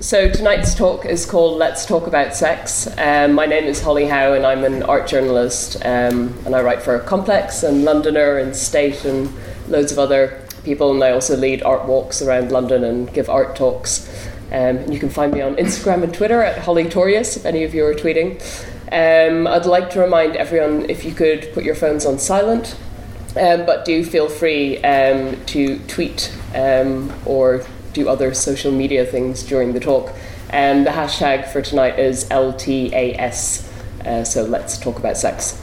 So tonight's talk is called Let's Talk About Sex. Um, my name is Holly Howe and I'm an art journalist um, and I write for Complex and Londoner and State and loads of other people and I also lead art walks around London and give art talks. Um, and you can find me on Instagram and Twitter at Holly Torius if any of you are tweeting. Um, I'd like to remind everyone if you could put your phones on silent, um, but do feel free um, to tweet or do other social media things during the talk. And the hashtag for tonight is LTAS, uh, so let's talk about sex.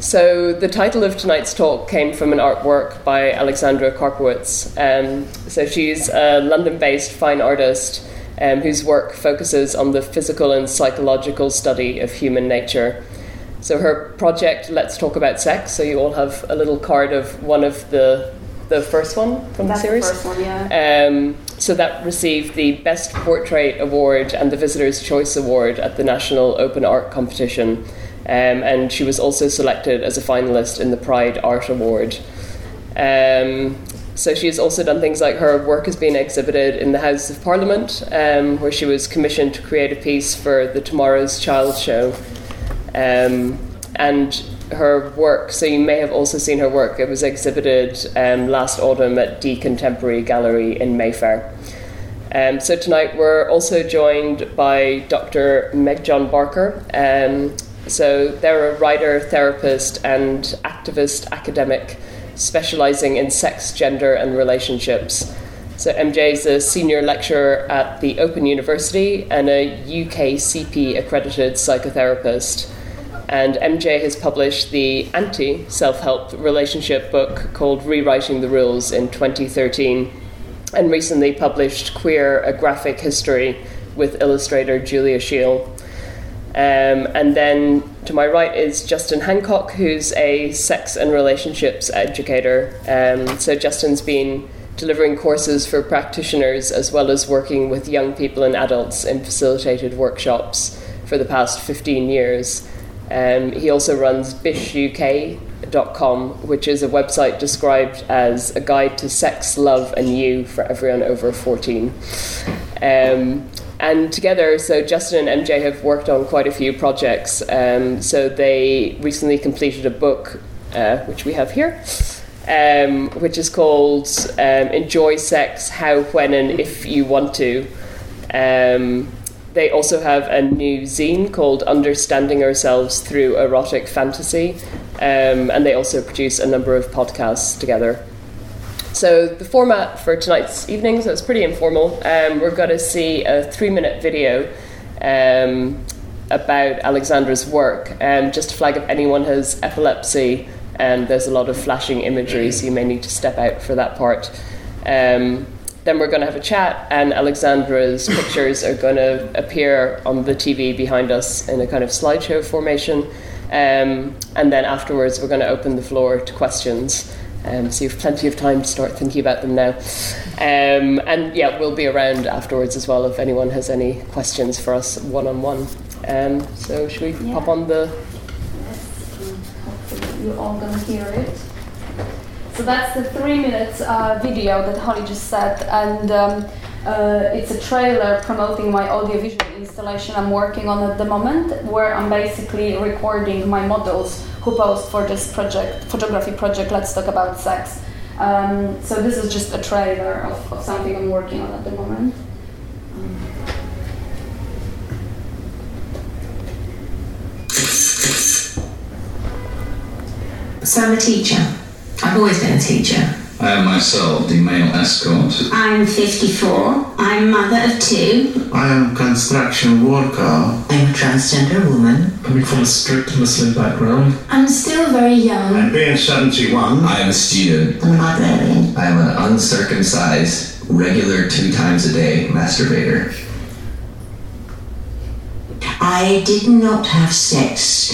So, the title of tonight's talk came from an artwork by Aleksandra Karpowicz. Um, so, she's a London based fine artist um, whose work focuses on the physical and psychological study of human nature. So, her project, Let's Talk About Sex, so you all have a little card of one of the the first one from That's the series. The first one, yeah. Um, so that received the Best Portrait Award and the Visitor's Choice Award at the National Open Art Competition. Um, and she was also selected as a finalist in the Pride Art Award. Um, so she has also done things like her work has been exhibited in the House of Parliament, um, where she was commissioned to create a piece for the Tomorrow's Child show. Um, and her work, so you may have also seen her work. It was exhibited um, last autumn at D Contemporary Gallery in Mayfair. Um, so tonight we're also joined by Dr. Meg John Barker. Um, so they're a writer, therapist, and activist academic specializing in sex, gender, and relationships. So MJ is a senior lecturer at the Open University and a UKCP accredited psychotherapist. And MJ has published the anti self help relationship book called Rewriting the Rules in 2013, and recently published Queer A Graphic History with illustrator Julia Scheel. Um, and then to my right is Justin Hancock, who's a sex and relationships educator. Um, so Justin's been delivering courses for practitioners as well as working with young people and adults in facilitated workshops for the past 15 years. Um, he also runs bishuk.com, which is a website described as a guide to sex, love, and you for everyone over 14. Um, and together, so Justin and MJ have worked on quite a few projects. Um, so they recently completed a book, uh, which we have here, um, which is called um, Enjoy Sex How, When, and If You Want to. Um, they also have a new zine called Understanding Ourselves Through Erotic Fantasy, um, and they also produce a number of podcasts together. So, the format for tonight's evening, so it's pretty informal. Um, we're going to see a three minute video um, about Aleksandra's work. Um, just to flag if anyone has epilepsy, and there's a lot of flashing imagery, so you may need to step out for that part. Um, then we're going to have a chat, and Aleksandra's pictures are going to appear on the TV behind us in a kind of slideshow formation. Um, and then afterwards, we're going to open the floor to questions. Um, so you have plenty of time to start thinking about them now. Um, and yeah, we'll be around afterwards as well if anyone has any questions for us one on one. So, should we yeah. pop on the. Yes, hopefully you're all going to hear it. So that's the three minutes uh, video that Holly just said, and um, uh, it's a trailer promoting my audiovisual installation I'm working on at the moment, where I'm basically recording my models who post for this project, photography project. Let's talk about sex. Um, so this is just a trailer of, of, something I'm working on at the moment. So I'm a teacher. I've always been a teacher. I am myself the male escort. I'm 54. I'm mother of two. I am construction worker. I'm a transgender woman. Coming from a strict Muslim background. I'm still very young. And being 71. I am a student. I'm a librarian. I am an uncircumcised, regular two times a day masturbator. I did not have sex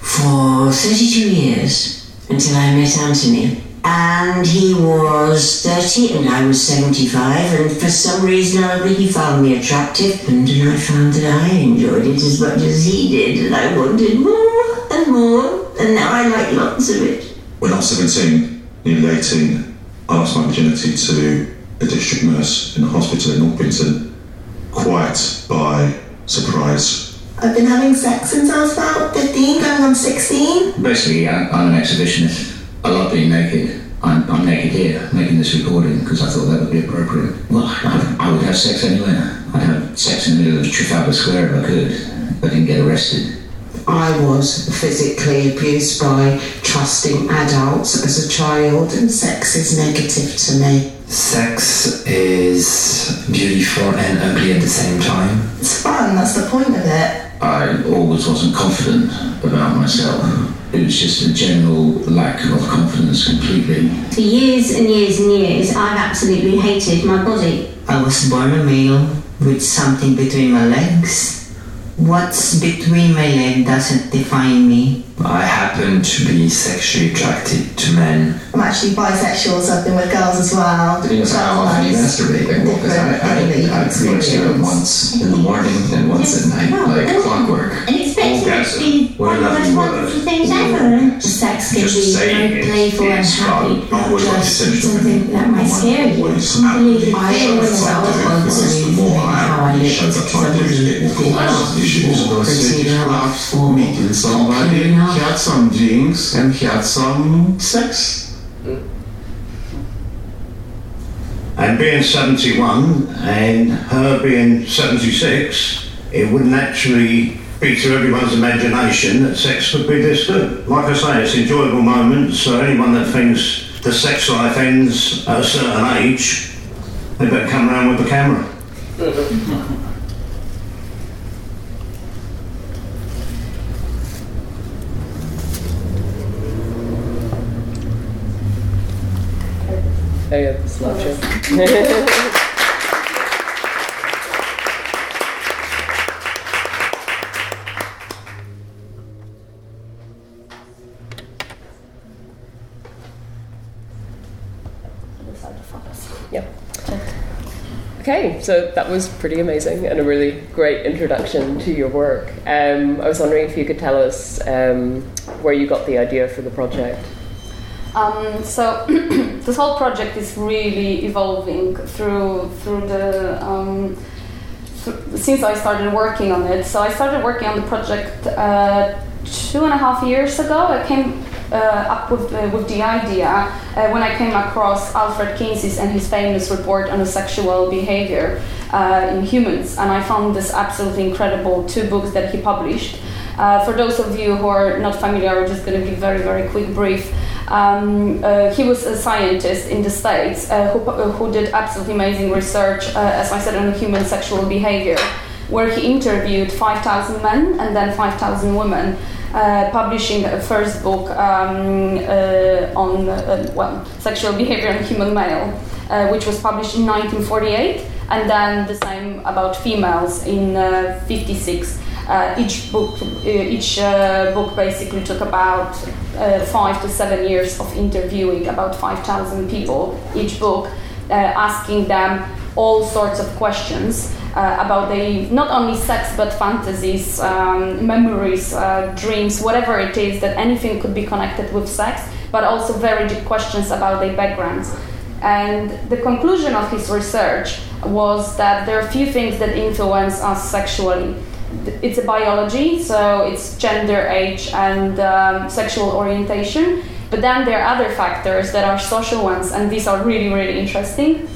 for 32 years until I met Anthony. And he was 30 and I was 75, and for some reason or other he found me attractive, and I found that I enjoyed it as much as he did, and I wanted more and more, and now I like lots of it. When I was 17, nearly 18, I lost my virginity to a district nurse in a hospital in Orpington. quite by surprise. I've been having sex since I was about 15, going on 16. Basically, I, I'm an exhibitionist. I love being naked. I'm, I'm naked here, making this recording because I thought that would be appropriate. Well, I, I would have sex anywhere. I'd have sex in the middle of Trafalgar Square if I could, if I didn't get arrested. I was physically abused by trusting adults as a child, and sex is negative to me. Sex is beautiful and ugly at the same time. It's fun, that's the point of it. I always wasn't confident about myself. It was just a general lack of confidence completely. For years and years and years, I've absolutely hated my body. I was born a male with something between my legs. What's between my legs doesn't define me. I happen to be sexually attracted to men. I'm actually bisexual, so I've been with girls as well. You know how often you masturbate? Like, well, 'cause I, I, I pretty much do it once in the morning and once at night, like clockwork. And expecting it to be one of the most wonderful things ever. Sex can be very playful and happy, not just something that might scare you. Always Completely I feel always yourself. felt Because the more I how I show looked that I do get more issues. or pretty enough, or meeting somebody, cocky he had some drinks and he had some sex. And being 71 and her being 76, it wouldn't actually be to everyone's imagination that sex could be this good. Like I say, it's enjoyable moments, so anyone that thinks the sex life ends at a certain age, they better come around with the camera. Yeah, the slapshot. Yep. Okay, so that was pretty amazing and a really great introduction to your work. Um, I was wondering if you could tell us um, where you got the idea for the project. Um, so this whole project is really evolving through through the um, th- since I started working on it. So I started working on the project uh, two and a half years ago. I came uh, up with uh, with the idea uh, when I came across Alfred Kinsey's and his famous report on sexual behavior uh, in humans, and I found this absolutely incredible two books that he published. Uh, for those of you who are not familiar, I'm just going to give very very quick brief. Um, uh, he was a scientist in the States uh, who, uh, who did absolutely amazing research, uh, as I said, on human sexual behavior, where he interviewed 5,000 men and then 5,000 women, uh, publishing a first book um, uh, on uh, well, sexual behavior in human male, uh, which was published in 1948, and then the same about females in uh, 56. Uh, each book, each book basically took about uh, five to seven years of interviewing about 5,000 people. Each book, uh, asking them all sorts of questions uh, about the not only sex but fantasies, um, memories, uh, dreams, whatever it is that anything could be connected with sex, but also very deep questions about their backgrounds. And the conclusion of his research was that there are few things that influence us sexually it's a biology, so it's gender, age, and um, sexual orientation. But then there are other factors that are social ones, and these are really, really interesting.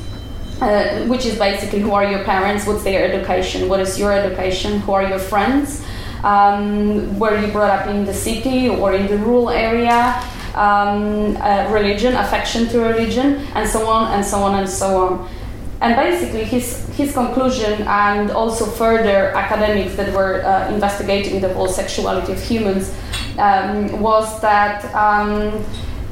Uh, which is basically who are your parents, what's their education, what is your education, who are your friends, um, were you brought up in the city or in the rural area, um, uh, religion, affection to religion, and so on and so on and so on and basically his his conclusion and also further academics that were uh, investigating the whole sexuality of humans um, was that um,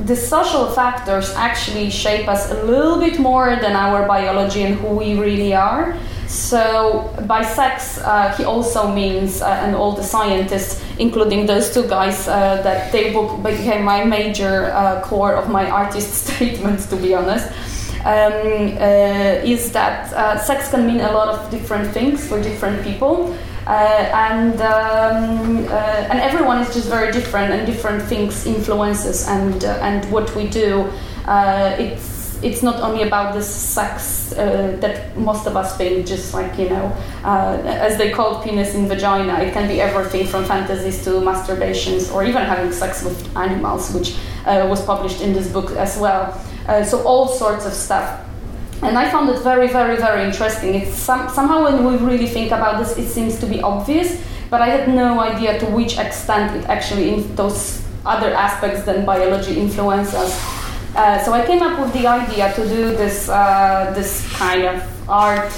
the social factors actually shape us a little bit more than our biology and who we really are. So by sex, uh, he also means, uh, and all the scientists, including those two guys, uh, that book became my major uh, core of my artist statements, to be honest um, uh, is that uh, sex can mean a lot of different things for different people. Uh, and um, and everyone is just very different, and different things influences and and what we do. It's it's not only about the sex uh, that most of us think, just like you know, uh, as they call penis in vagina. It can be everything from fantasies to masturbations, or even having sex with animals, which uh, was published in this book as well. Uh, so all sorts of stuff. And I found it very, very, very interesting. It's some, somehow when we really think about this, it seems to be obvious, but I had no idea to which extent it actually in those other aspects than biology influences. Uh, so I came up with the idea to do this uh, this kind of art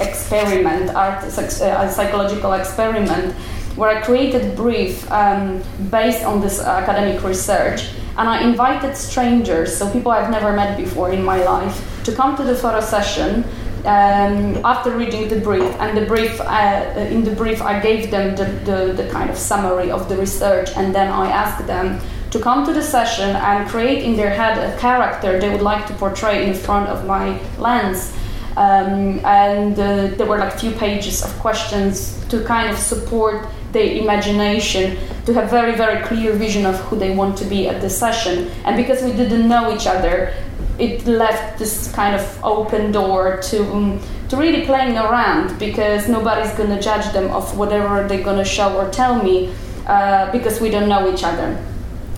experiment, art uh, psychological experiment, where I created brief um, based on this academic research, and I invited strangers, so people I've never met before in my life, to come to the photo session. Um, after reading the brief, and the brief uh, in the brief, I gave them the, the, the kind of summary of the research, and then I asked them to come to the session and create in their head a character they would like to portray in front of my lens. Um, and uh, there were like a few pages of questions to kind of support their imagination to have very very clear vision of who they want to be at the session. And because we didn't know each other it left this kind of open door to um, to really playing around because nobody's to judge them of whatever they're to show or tell me uh, because we don't know each other.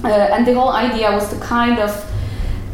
Uh, and the whole idea was to kind of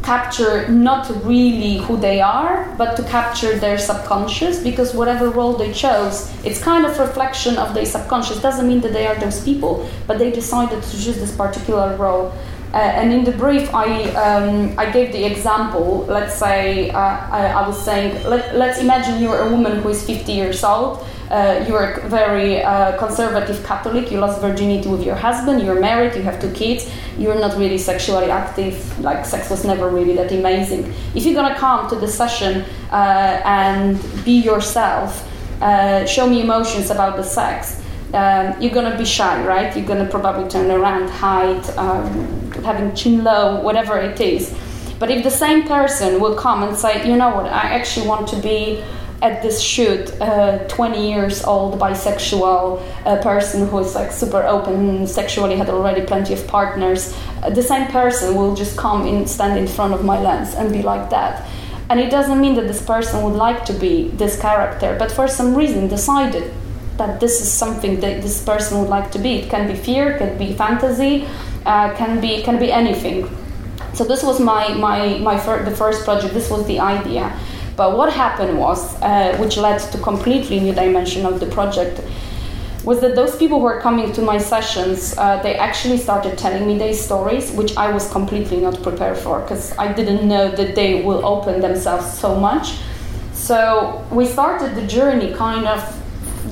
capture not really who they are, but to capture their subconscious because whatever role they chose, it's kind of reflection of their subconscious. Doesn't mean that they are those people, but they decided to choose this particular role. Uh, and in the brief, I, um, I gave the example. Let's say uh, I, I, was saying, let, let's imagine you're a woman who is 50 years old uh, you are a very uh, conservative Catholic, you lost virginity with your husband, you're married, you have two kids, you're not really sexually active, like sex was never really that amazing. If you're gonna come to the session uh, and be yourself, uh, show me emotions about the sex, um, you're gonna be shy, right? You're gonna probably turn around, hide, um, having chin low, whatever it is. But if the same person will come and say, you know what, I actually want to be at this shoot a 20 years old bisexual uh, person who is like super open sexually had already plenty of partners. Uh, the same person will just come and stand in front of my lens and be like that. And it doesn't mean that this person would like to be this character but for some reason decided that this is something that this person would like to be. It can be fear it can be fantasy uh, can be can be anything. So this was my my my fir- the first project. This was the idea but what happened was, uh, which led to completely new dimension of the project, was that those people who were coming to my sessions, uh, they actually started telling me their stories, which I was completely not prepared for because I didn't know that they will open themselves so much. So we started the journey kind of,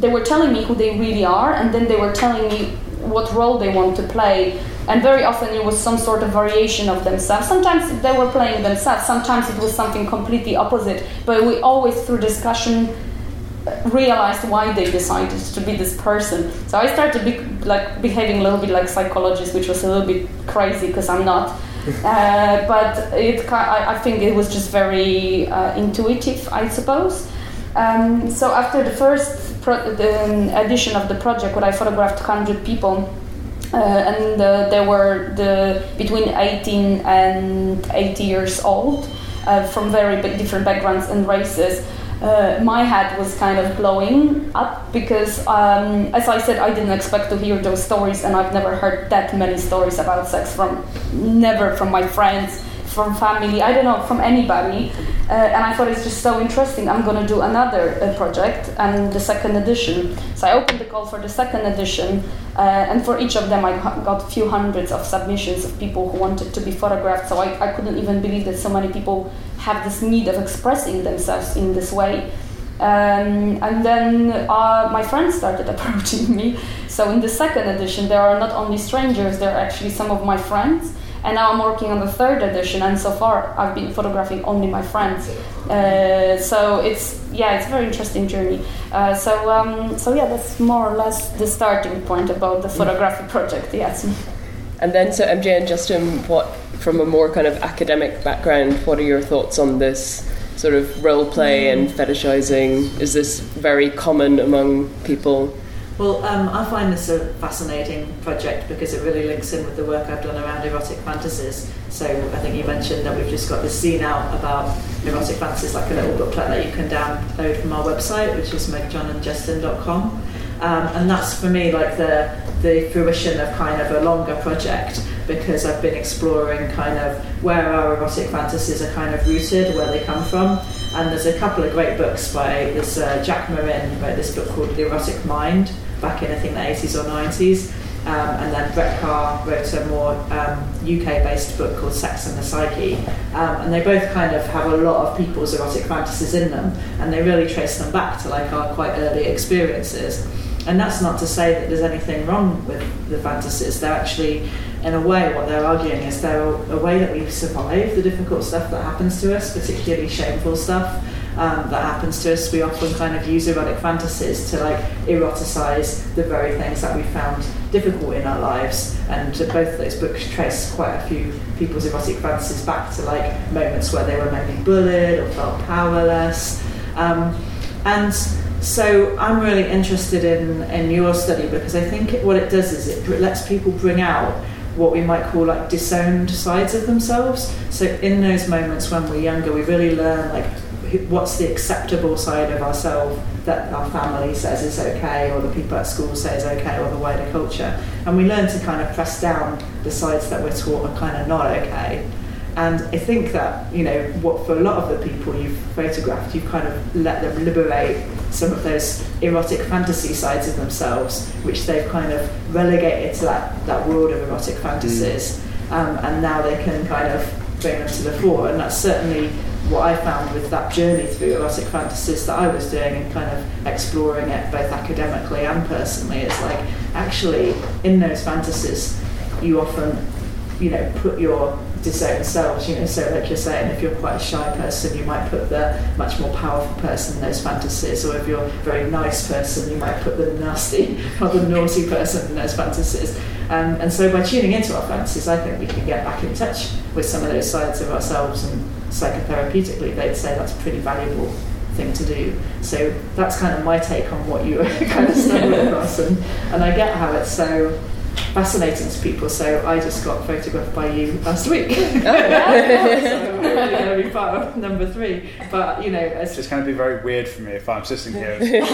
they were telling me who they really are, and then they were telling me what role they want to play and very often it was some sort of variation of themselves. Sometimes they were playing themselves, sometimes it was something completely opposite, but we always, through discussion, realized why they decided to be this person. So I started be, like behaving a little bit like psychologist, which was a little bit crazy because I'm not. uh, but it, I, I, think it was just very uh, intuitive, I suppose. Um, so after the first pro- the, um, edition of the project, where I photographed 100 people, uh, and uh, they were the between 18 and 80 years old uh, from very different backgrounds and races. Uh, my head was kind of blowing up because, um, as I said, I didn't expect to hear those stories, and I've never heard that many stories about sex from never from my friends from family, I don't know, from anybody. Uh, and I thought it's just so interesting. I'm going to do another uh, project and the second edition. So I opened the call for the second edition, uh, and for each of them, I got a few hundreds of submissions of people who wanted to be photographed. So I, I couldn't even believe that so many people have this need of expressing themselves in this way. Um, and then uh, my friends started approaching me. So in the second edition, there are not only strangers, there are actually some of my friends and now I'm working on the third edition, and so far I've been photographing only my friends. Uh, so it's yeah, it's a very interesting journey. Uh, so um, so yeah, that's more or less the starting point about the photography project. Yes. And then, so MJ and Justin, what from a more kind of academic background, what are your thoughts on this sort of role play and fetishizing? Is this very common among people? Well, um, I find this a fascinating project because it really links in with the work I've done around erotic fantasies. So I think you mentioned that we've just got this zine out about erotic fantasies, like a little booklet that you can download from our website, which is megjohnandjustin.com. Um, and that's for me like the the fruition of kind of a longer project because I've been exploring kind of where our erotic fantasies are kind of rooted, where they come from. And there's a couple of great books by this uh, Jack Morin wrote this book called The Erotic Mind back in I think the 80s or 90s. Um, and then Brett Kahr wrote a more um, UK-based book called Sex and the Psyche, um, and they both kind of have a lot of people's erotic fantasies in them, and they really trace them back to like our quite early experiences. And that's not to say that there's anything wrong with the fantasies. They're actually, in a way, what they're arguing is they're a, a way that we survive the difficult stuff that happens to us, particularly shameful stuff um, that happens to us. We often kind of use erotic fantasies to like eroticize the very things that we found difficult in our lives. And both those books trace quite a few people's erotic fantasies back to like moments where they were maybe bullied or felt powerless. Um, and so I'm really interested in, in your study because I think it, what it does is it lets people bring out what we might call like disowned sides of themselves. So in those moments when we're younger, we really learn like what's the acceptable side of ourselves that our family says is okay, or the people at school say is okay, or the wider culture. And we learn to kind of press down the sides that we're taught are kind of not okay. And I think that, you know, what for a lot of the people you've photographed, you've kind of let them liberate some of those erotic fantasy sides of themselves, which they've kind of relegated to that, that world of erotic fantasies. Mm. Um, and now they can kind of bring them to the fore. And that's certainly what I found with that journey through erotic fantasies that I was doing and kind of exploring it both academically and personally. is like actually in those fantasies, you often, you know, put your disown selves, you know, so like you're saying, if you're quite a shy person, you might put the much more powerful person in those fantasies, or if you're a very nice person, you might put the nasty or the naughty person in those fantasies. Um, and so by tuning into our fantasies, I think we can get back in touch with some of those sides of ourselves and psychotherapeutically, they'd say that's a pretty valuable thing to do. So that's kind of my take on what you were kind of stumbled across, and, and I get how it's so fascinating to people. So I just got photographed by you last week. Oh, so we're really going to be part of number three. But you know, it's just going to be very weird for me if I'm sitting here. it's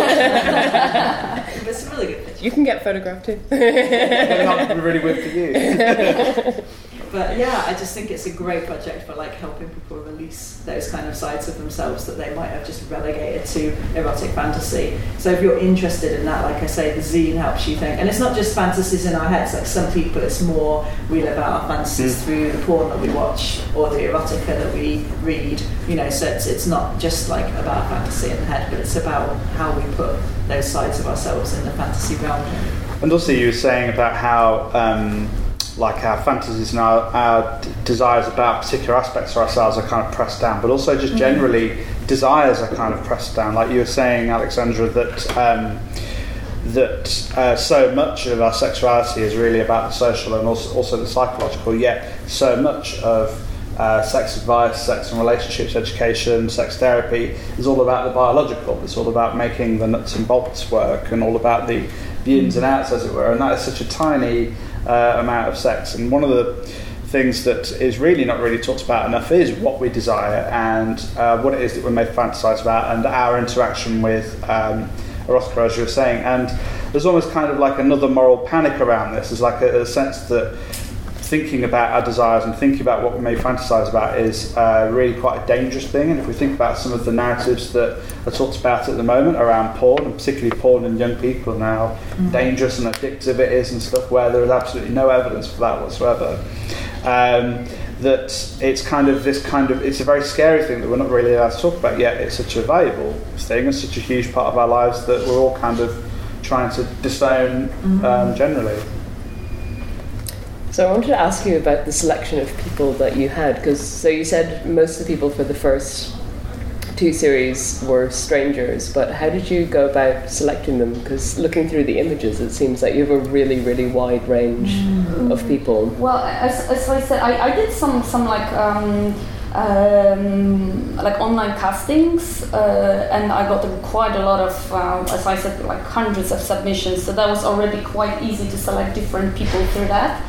a really good picture. You can get photographed too. it be really weird for you but yeah, I just think it's a great project for like helping people release those kind of sides of themselves that they might have just relegated to erotic fantasy. So if you're interested in that, like I say, the zine helps you think. And it's not just fantasies in our heads. Like some people, it's more we live out our fantasies mm. through the porn that we watch or the erotica that we read. You know, so it's it's not just like about fantasy in the head, but it's about how we put those sides of ourselves in the fantasy realm. And also, you were saying about how. Um, like our fantasies and our, our desires about particular aspects of ourselves are kind of pressed down, but also just mm-hmm. generally desires are kind of pressed down. Like you were saying, Aleksandra, that um, that uh, so much of our sexuality is really about the social and also, also the psychological. Yet so much of uh, sex advice, sex and relationships education, sex therapy is all about the biological. It's all about making the nuts and bolts work and all about the, the ins and outs, as it were. And that is such a tiny uh, amount of sex. And one of the things that is really not really talked about enough is what we desire and uh, what it is that we're made fantasize about and our interaction with um, erotica, as you were saying. And there's almost kind of like another moral panic around this. There's like a, a sense that thinking about our desires and thinking about what we may fantasize about is uh, really quite a dangerous thing. And if we think about some of the narratives that are talked about at the moment around porn, and particularly porn and young people, and how mm-hmm. dangerous and addictive it is and stuff, where there is absolutely no evidence for that whatsoever. Um, that it's kind of this kind of it's a very scary thing that we're not really allowed to talk about yet. It's such a valuable thing and such a huge part of our lives that we're all kind of trying to disown mm-hmm. um, generally. So I wanted to ask you about the selection of people that you had, because so you said most of the people for the first two series were strangers, but how did you go about selecting them? Because looking through the images, it seems that you have a really, really wide range mm-hmm. of people. Well, as, as I said, I, I did some some like. Um, um, like online castings, uh, and I got quite a lot of, uh, as I said, like hundreds of submissions. So that was already quite easy to select different people through that.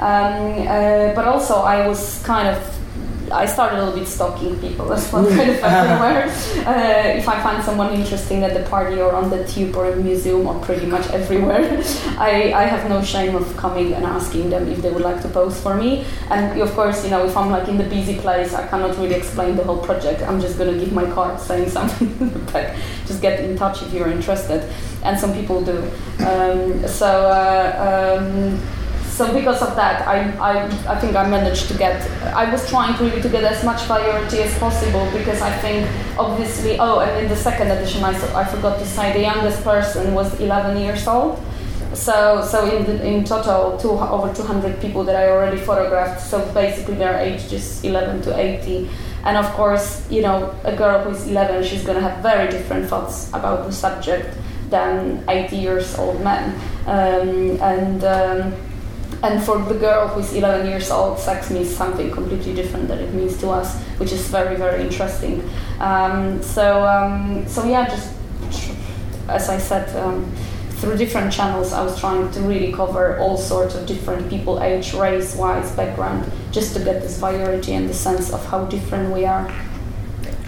Um, uh, but also, I was kind of I started a little bit stalking people. That's what kind of everywhere. Uh, if I find someone interesting at the party or on the tube or in museum or pretty much everywhere, I, I have no shame of coming and asking them if they would like to pose for me. And of course, you know, if I'm like in the busy place, I cannot really explain the whole project. I'm just going to give my card saying something but just get in touch if you're interested. And some people do. Um, so. Uh, um, so because of that, I, I, I think I managed to get, I was trying really to get as much variety as possible because I think obviously, oh, and in the second edition, I, I forgot to say the youngest person was 11 years old. So, so in, the, in total, two, over 200 people that I already photographed. So basically, their age is 11 to 80. And of course, you know, a girl who's 11, she's going to have very different thoughts about the subject than 80 years old men. Um, and um, and for the girl who's 11 years old, sex means something completely different than it means to us, which is very, very interesting. Um, so, um, so yeah, just as I said, um, through different channels, I was trying to really cover all sorts of different people, age, race, wise, background, just to get this variety and the sense of how different we are.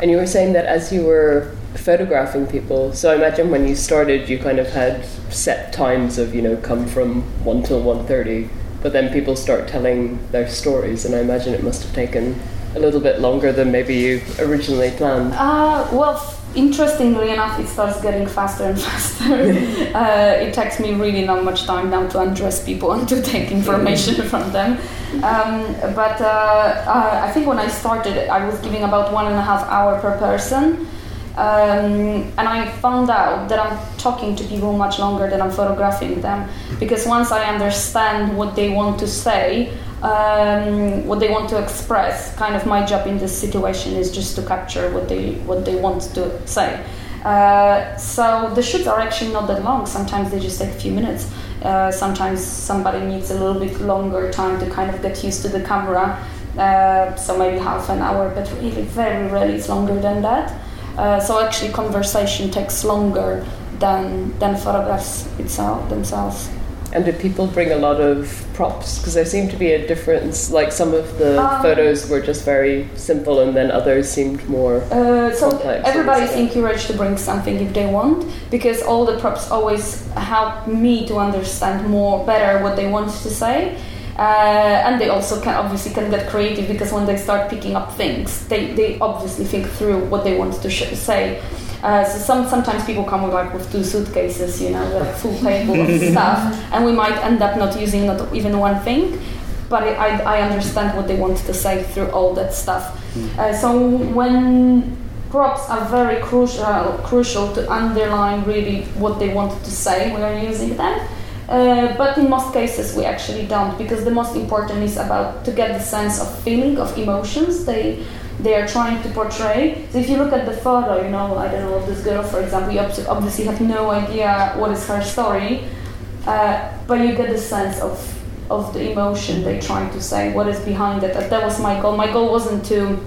And you were saying that as you were photographing people, so I imagine when you started, you kind of had set times of you know come from one till one thirty but then people start telling their stories, and I imagine it must have taken a little bit longer than maybe you originally planned. Uh, well, interestingly enough, it starts getting faster and faster. uh, it takes me really not much time now to undress people and to take information from them. Um, but uh, uh, I think when I started, I was giving about one and a half hour per person. Um, and I found out that I'm talking to people much longer than I'm photographing them because once I understand what they want to say, um, what they want to express, kind of my job in this situation is just to capture what they what they want to say. Uh, so the shoots are actually not that long. Sometimes they just take a few minutes. Uh, sometimes somebody needs a little bit longer time to kind of get used to the camera. Uh, so maybe half an hour, but really very rarely it's longer than that. Uh, so actually, conversation takes longer than than photographs itself themselves. And did people bring a lot of props? Because there seemed to be a difference. Like some of the um, photos were just very simple, and then others seemed more. Uh, so everybody's encouraged to bring something if they want, because all the props always help me to understand more better what they want to say. Uh, and they also can obviously can get creative because when they start picking up things, they, they obviously think through what they want to sh- say. Uh, so some sometimes people come with like with two suitcases, you know, with a full table of stuff, and we might end up not using not even one thing. But I, I understand what they want to say through all that stuff. Hmm. Uh, so when props are very crucial crucial to underline really what they wanted to say when you're using them uh, but in most cases we actually don't because the most important is about to get the sense of feeling of emotions they they are trying to portray. So if you look at the photo you know i don't know this girl for example you obviously have no idea what is her story uh, but you get the sense of of the emotion they're trying to say what is behind it. That was my goal. My goal wasn't to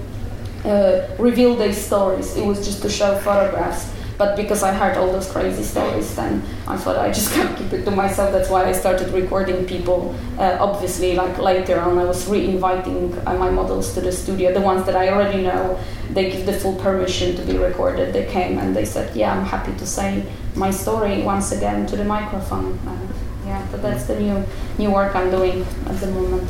uh, reveal their stories. It was just to show photographs but because I heard all those crazy stories, then I thought I just can't keep it to myself. That's why I started recording people. Uh, obviously, like later on, I was re-inviting uh, my models to the studio. The ones that I already know, they give the full permission to be recorded. They came and they said, "Yeah, I'm happy to say my story once again to the microphone." Uh, yeah, but that's the new new work I'm doing at the moment.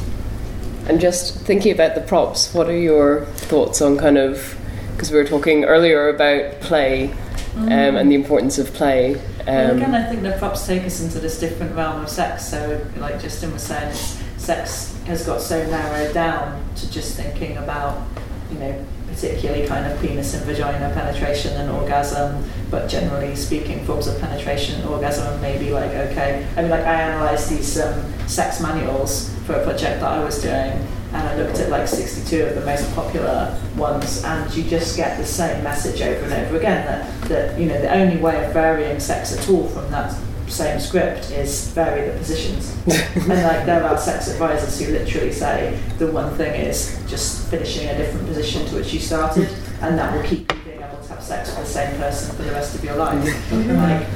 And just thinking about the props, what are your thoughts on kind of because we were talking earlier about play um, and the importance of play. Um, again, I think the props take us into this different realm of sex. So, like Justin was saying, sex has got so narrowed down to just thinking about, you know, particularly kind of penis and vagina penetration and orgasm, but generally speaking, forms of penetration and orgasm may be like, okay. I mean, like, I analysed these um, sex manuals for a project that I was doing and I looked at like 62 of the most popular ones, and you just get the same message over and over again that, that you know the only way of varying sex at all from that same script is vary the positions. and like there are sex advisors who literally say the one thing is just finishing a different position to which you started, and that will keep you being able to have sex with the same person for the rest of your life. like,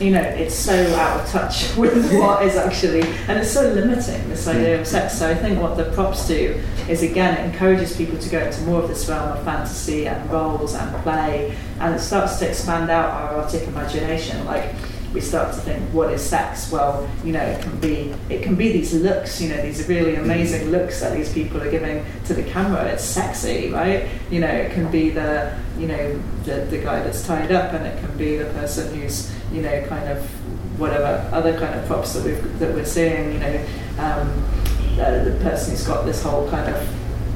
you know, it's so out of touch with what is actually, and it's so limiting, this idea of sex. So I think what the props do is, again, it encourages people to go into more of this realm of fantasy and roles and play, and it starts to expand out our erotic imagination. Like, we start to think, what is sex? Well, you know, it can be it can be these looks, you know, these really mm. amazing looks that these people are giving to the camera. It's sexy, right? You know, it can be the you know the, the guy that's tied up, and it can be the person who's you know kind of whatever other kind of props that we've that we're seeing. You know, um, uh, the person who's got this whole kind of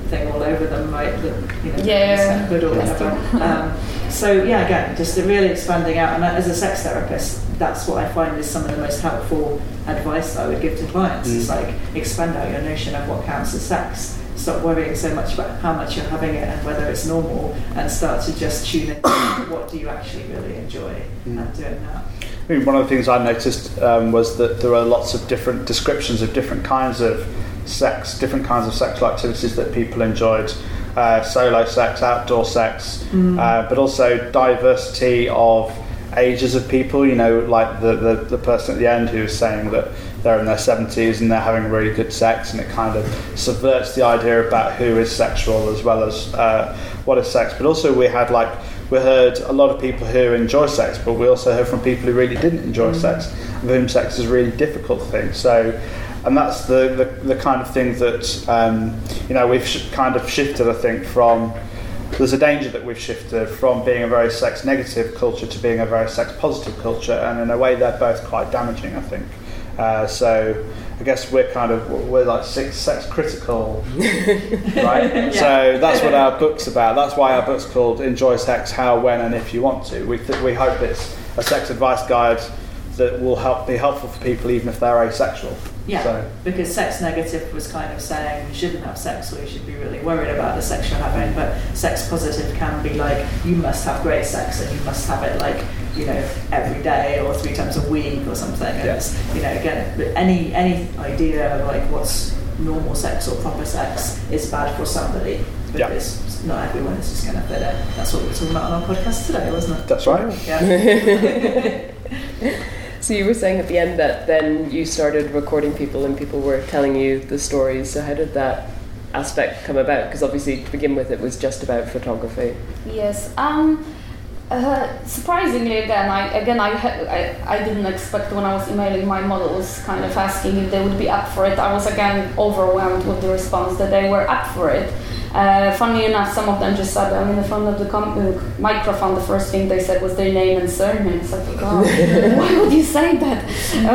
thing all over them, right? The, you know, Yeah. good or whatever. Um, so yeah, again, just really expanding out. And as a sex therapist, that's what I find is some of the most helpful advice that I would give to clients. It's like expand out your notion of what counts as sex. Stop worrying so much about how much you're having it and whether it's normal, and start to just tune in. what do you actually really enjoy and doing that. I think one of the things I noticed um, was that there are lots of different descriptions of different kinds of sex, different kinds of sexual activities that people enjoyed. Uh, solo sex, outdoor sex, Mm. uh, but also diversity of ages of people. You know, like the, the, the person at the end who was saying that they're in their 70s and they're having really good sex, and it kind of subverts the idea about who is sexual as well as uh, what is sex. But also, we had like we heard a lot of people who enjoy sex, but we also heard from people who really didn't enjoy sex, for whom sex is a really difficult thing. So, and that's the, the, the kind of thing that um, you know we've sh- kind of shifted, I think, from. There's a danger that we've shifted from being a very sex negative culture to being a very sex positive culture, and in a way, they're both quite damaging, I think. Uh, so, I guess we're kind of we're like sex, sex critical, right? Yeah. So that's what our book's about. That's why our book's called "Enjoy Sex: How, When, and If You Want to." We th- we hope it's a sex advice guide that will help be helpful for people even if they're asexual. Yeah, So, because sex negative was kind of saying you shouldn't have sex or you should be really worried about the sex you're having, but sex positive can be like you must have great sex and you must have it like you know every day or three times a week or something. And Yeah. it's, you know, again, any any idea of like what's normal sex or proper sex is bad for somebody Yeah. because not everyone is just going to fit it. That's what we were talking about on our podcast today, wasn't it? that's right. Yeah. So you were saying at the end that then you started recording people and people were telling you the stories. So how did that aspect come about? Because obviously to begin with it was just about photography. Yes. Um. Uh, surprisingly, again, I again I, I I didn't expect when I was emailing my models, kind of asking if they would be up for it. I was again overwhelmed with the response that they were up for it. Uh, funnily enough, some of them just said, I'm in the front of the com- uh, microphone. The first thing they said was their name and surname. It's like, God, why would you say that?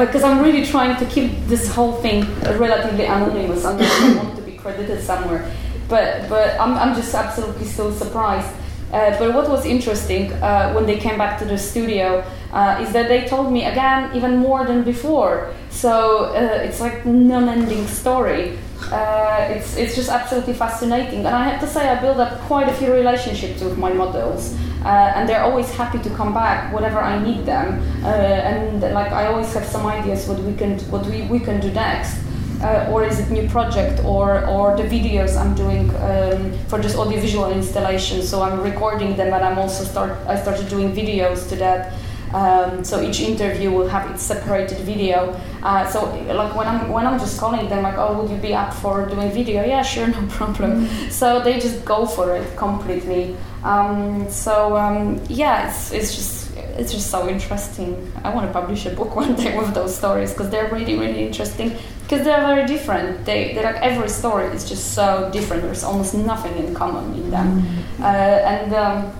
Because I'm really trying to keep this whole thing relatively anonymous. I don't want to be credited somewhere. But but I'm, I'm just absolutely still surprised. Uh, but what was interesting uh, when they came back to the studio uh, is that they told me again even more than before. So uh, it's like non-ending story. Uh, it's it's just absolutely fascinating, and I have to say I built up quite a few relationships with my models, and they're always happy to come back whenever I need them. And like I always have some ideas what we can what we, we can do next uh, or is it new project or or the videos I'm doing um, for just audiovisual installation. So I'm recording them and I'm also start I started doing videos to that. Um, so each interview will have its separated video. Uh, so like when I'm when I'm just calling them like oh would you be up for doing video? Yeah sure no problem. So they just go for it completely. Um, so um, yeah it's it's just it's just so interesting. I want to publish a book one day with those stories because they're really, really interesting. Because they're very different. They, they're like every story is just so different. There's almost nothing in common in them. Uh, and um,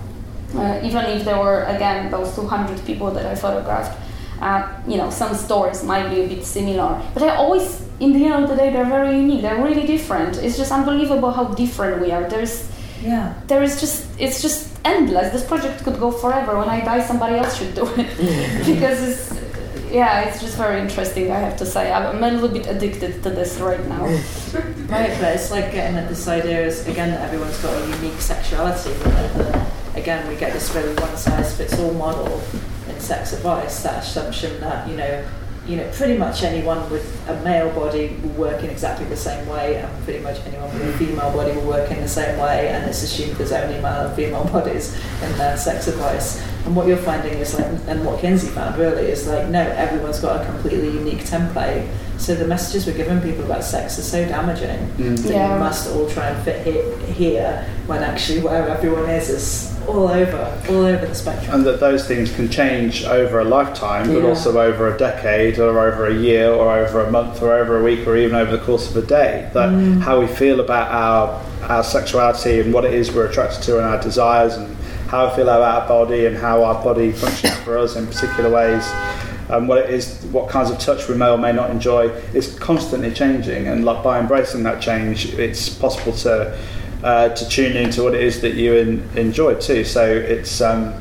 uh, even if there were again those 200 people that I photographed, uh, you know, some stories might be a bit similar, but I always, in the end of the day, they're very unique. They're really different. It's just unbelievable how different we are. There's Yeah. there is just it's just endless. This project could go forever. When I die, somebody else should do it because it's yeah, it's just very interesting. I have to say, I'm a little bit addicted to this right now. Right, but it's like getting at this idea is again that everyone's got a unique sexuality. Again, we get this really one size fits all model in sex advice. That assumption that you know you know, pretty much anyone with a male body will work in exactly the same way, and pretty much anyone with a female body will work in the same way, and it's assumed there's only male and female bodies in their sex advice. And what you're finding is like, and what Kinsey found really is like, no, everyone's got a completely unique template. So the messages we're giving people about sex are so damaging Mm. that Yeah. you must all try and fit he- here when actually where everyone is is all over, all over the spectrum. and that those things can change over a lifetime, but Yeah. also over a decade, or over a year, or over a month, or over a week, or even over the course of a day. That Mm. how we feel about our our sexuality and what it is we're attracted to, and our desires, and how we feel about our body, and how our body functions for us in particular ways. And what it is, what kinds of touch we may or may not enjoy, is constantly changing. And like by embracing that change, it's possible to uh, to tune into what it is that you en- enjoy too. So it's um,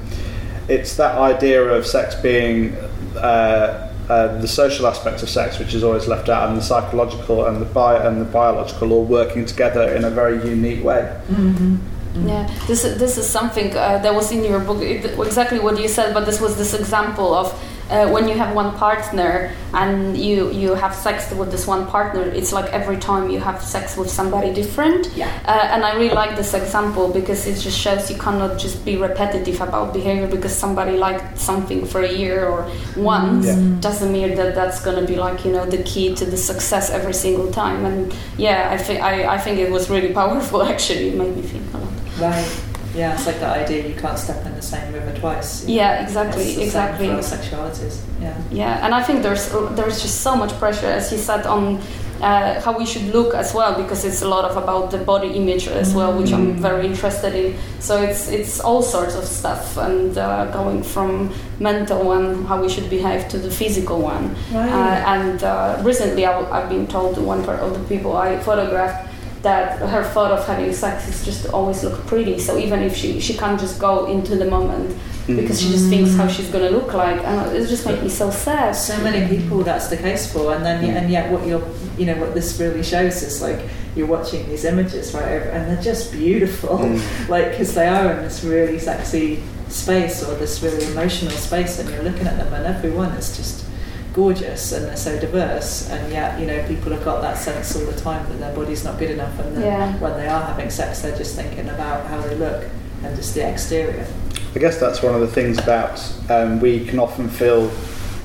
it's that idea of sex being uh, uh, the social aspect of sex, which is always left out, and the psychological and the bi- and the biological all working together in a very unique way. Yeah, this is, this is something uh, that was in your book, it, exactly what you said, but this was this example of uh, when you have one partner and you, you have sex with this one partner, it's like every time you have sex with somebody different. Yeah. Uh, and I really like this example because it just shows you cannot just be repetitive about behavior because somebody liked something for a year or once Yeah. doesn't mean that that's going to be like you know the key to the success every single time. And yeah, I think I, I think it was really powerful. Actually, it made me think a lot. Right. Yeah, it's like the idea you can't step in the same river twice. Yeah, exactly, It's the same exactly. For sexualities. Yeah. Yeah, and I think there's there's just so much pressure, as you said, on uh, how we should look as well, because it's a lot of about the body image as well, which I'm very interested in. So it's it's all sorts of stuff, and uh, going from mental one, how we should behave, to the physical one. Right. Uh, and uh, recently, I, have been told one part of the people I photographed that her thought of having sex is just to always look pretty. So even if she she can't just go into the moment mm. because she just thinks how she's gonna look like, and it just makes me so sad. So many people that's the case for, and then mm. and yet what you're, you know, what this really shows is like you're watching these images right over, and they're just beautiful, mm. like because they are in this really sexy space or this really emotional space, and you're looking at them, and everyone is just gorgeous and they're so diverse and yet you know people have got that sense all the time that their body's not good enough and then Yeah. when they are having sex they're just thinking about how they look and just the exterior I guess that's one of the things about um, we can often feel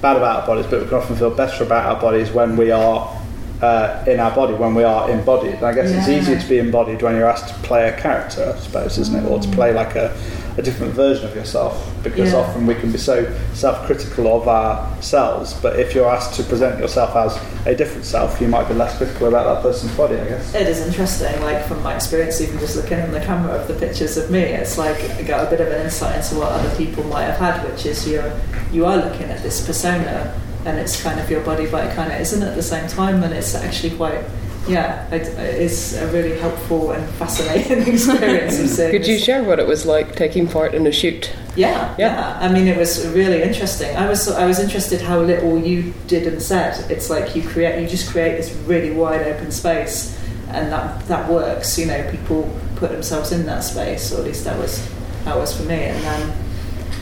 bad about our bodies, but we can often feel better about our bodies when we are uh, in our body, when we are embodied. And I guess it's easier to be embodied when you're asked to play a character, I suppose, isn't it? Or to play like a, a different version of yourself, because Yeah. often we can be so self-critical of ourselves. But if you're asked to present yourself as a different self, you might be less critical about that person's body, I guess. It is interesting, like from my experience, even just looking in the camera of the pictures of me, it's like I got a bit of an insight into what other people might have had, which is you're you are looking at this persona, and it's kind of your body, but it kind of isn't at the same time, and it's actually quite. Yeah, it, it's a really helpful and fascinating experience of seeing Could you share what it was like taking part in a shoot? Yeah, Yeah. yeah, I mean, it was really interesting. I was I was interested how little you did and said. It's like you create, you just create this really wide open space, and that that works. You know, people put themselves in that space, or at least that was that was for me. And then,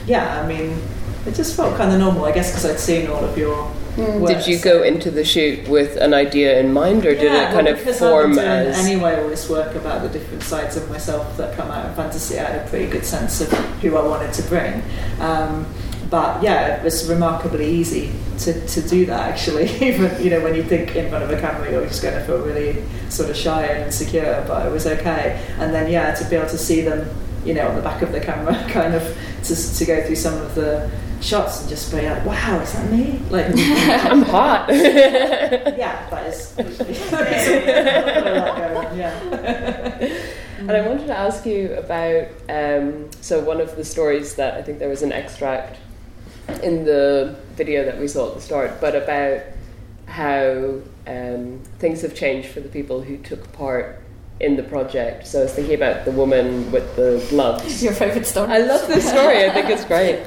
yeah, I mean, it just felt kind of normal, I guess, because I'd seen all of your. work, Did you go into the shoot with an idea in mind, or did yeah, it kind well, of form I've been doing as? anyway all this work about the different sides of myself that come out of fantasy. I had a pretty good sense of who I wanted to bring. Um, but yeah, it was remarkably easy to, to do that actually. Even you know when you think in front of a camera, you're just going to feel really sort of shy and insecure, but it was okay. And then yeah, to be able to see them, you know, on the back of the camera, kind of to, to go through some of the shots and just be like, wow, is that me? Like I'm hot. yeah, that is. yeah. And I wanted to ask you about um, so one of the stories that I think there was an extract in the video that we saw at the start, but about how um, things have changed for the people who took part in the project. So I was thinking about the woman with the gloves. Your favorite story? I love this story. I think it's great.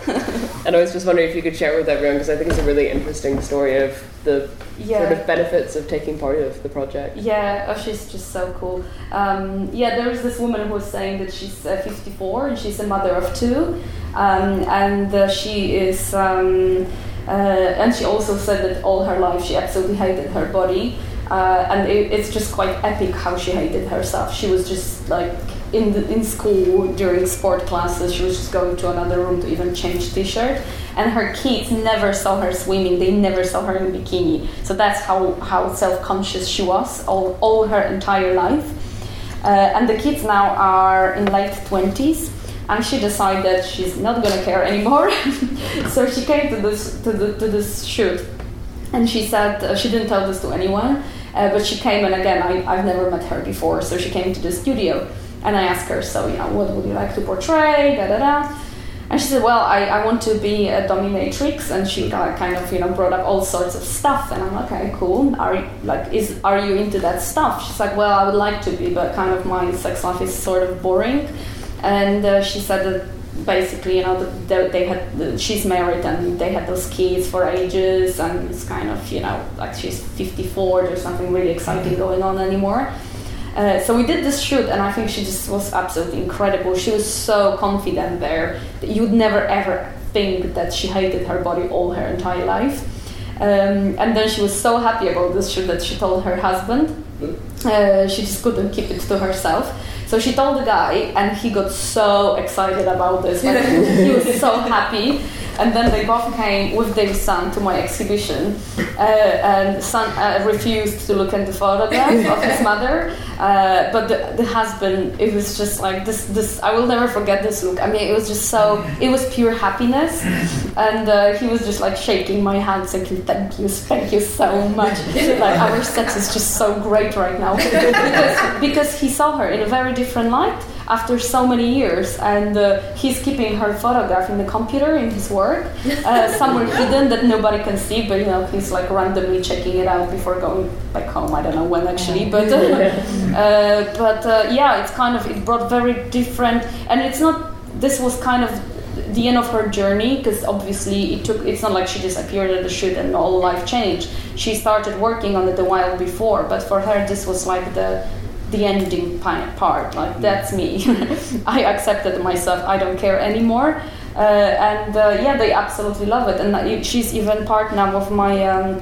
And I was just wondering if you could share it with everyone because I think it's a really interesting story of the Yeah. sort of benefits of taking part of the project. Yeah, oh, she's just so cool. Um, yeah, there is this woman who was saying that she's uh, 54 and she's a mother of two, um, and uh, she is. Um, uh, and she also said that all her life she absolutely hated her body, uh, and it, it's just quite epic how she hated herself. She was just like in the, in school during sport classes, she was just going to another room to even change t-shirt. And her kids never saw her swimming. They never saw her in bikini. So that's how, how self-conscious she was all, all her entire life. Uh, and the kids now are in late 20s and she decided that she's not gonna care anymore. so she came to this to, the, to this shoot, and she said uh, she didn't tell this to anyone, uh, but she came and again I, I've never met her before, so she came to the studio, and I asked her, so you know what would you like to portray, da da da. And she said, "Well, I, I want to be a dominatrix," and she got, kind of you know brought up all sorts of stuff, and I'm like, "Okay, cool. Are you, like is are you into that stuff?" She's like, "Well, I would like to be, but kind of my sex life is sort of boring." and uh, she said that basically you know they, they had she's married and they had those kids for ages and it's kind of you know like she's 54 there's something really exciting going on anymore. Uh, so we did this shoot and i think she just was absolutely incredible. She was so confident there that you'd never ever think that she hated her body all her entire life. Um, and then she was so happy about this shoot that she told her husband. Uh, she just couldn't keep it to herself so she told the guy, and he got so excited about this. Like, he was so happy. And then they both came with their son to my exhibition, uh, and son uh, refused to look at the photograph of his mother. Uh, but the, the husband, it was just like this. This I will never forget this look. I mean, it was just so. It was pure happiness, and uh, he was just like shaking my hand, saying, "Thank you, thank you so much." like our sex is just so great right now because because he saw her in a very different light after so many years, and uh, he's keeping her photograph in the computer in his work, uh, somewhere hidden that nobody can see. But you know, he's like randomly checking it out before going back home. I don't know when actually, but uh, but uh, yeah, it's kind of it brought very different, and it's not. This was kind of the end of her journey because obviously it took it's not like she just appeared at the shoot and all life changed she started working on it a while before but for her this was like the the ending part. Like mm. that's me. I accepted myself. I don't care anymore. Uh, and uh, yeah, they absolutely love it. And she's even part now of my um,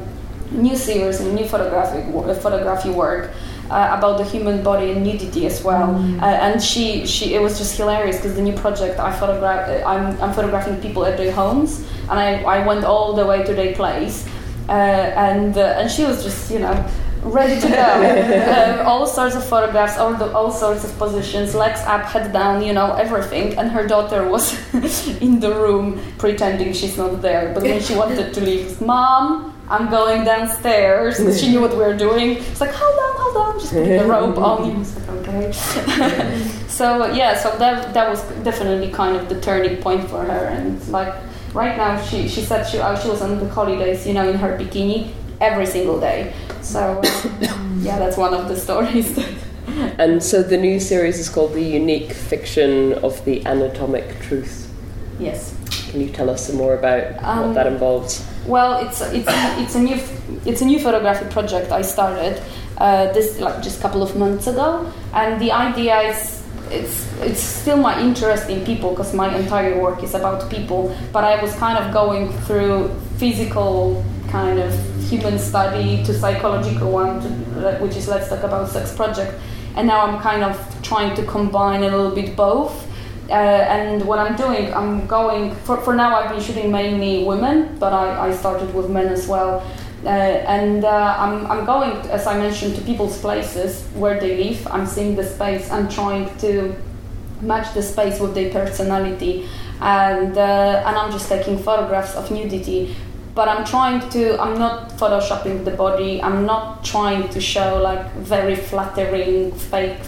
new series, and new photographic photography work. Uh, about the human body and nudity as well, mm. uh, and she, she, it was just hilarious because the new project I photograph, uh, I'm, I'm photographing people at their homes, and I, I went all the way to their place, uh, and and she was just you know ready to go. um, all sorts of photographs, all, the, all sorts of positions, legs up, head down, you know, everything. And her daughter was in the room pretending she's not there. But when she wanted to leave, Mom, I'm going downstairs. she knew what we were doing. It's like, hold on, hold on, just put the rope on. Was like, okay. so yeah, so that that was definitely kind of the turning point for her. And like right now, she she said she uh, she was on the holidays, you know, in her bikini every single day. So yeah, that's one of the stories. and so the new series is called The Unique Fiction of the Anatomic Truth. Yes. Can you tell us some more about um, what that involves? Well, it's it's it's a new it's a new photographic project I started uh, this like just a couple of months ago, and the idea is it's it's still my interest in people because my entire work is about people. But I was kind of going through physical kind of human study to psychological one, to, which is Let's Talk About Sex project. And now I'm kind of trying to combine a little bit both. Uh, and what I'm doing, I'm going, for, for now I've been shooting mainly women, but I, I started with men as well. Uh, and uh, I'm, I'm going, as I mentioned, to people's places where they live. I'm seeing the space I'm trying to match the space with their personality. And, uh, and I'm just taking photographs of nudity but I'm trying to I'm not photoshopping the body. I'm not trying to show like very flattering fake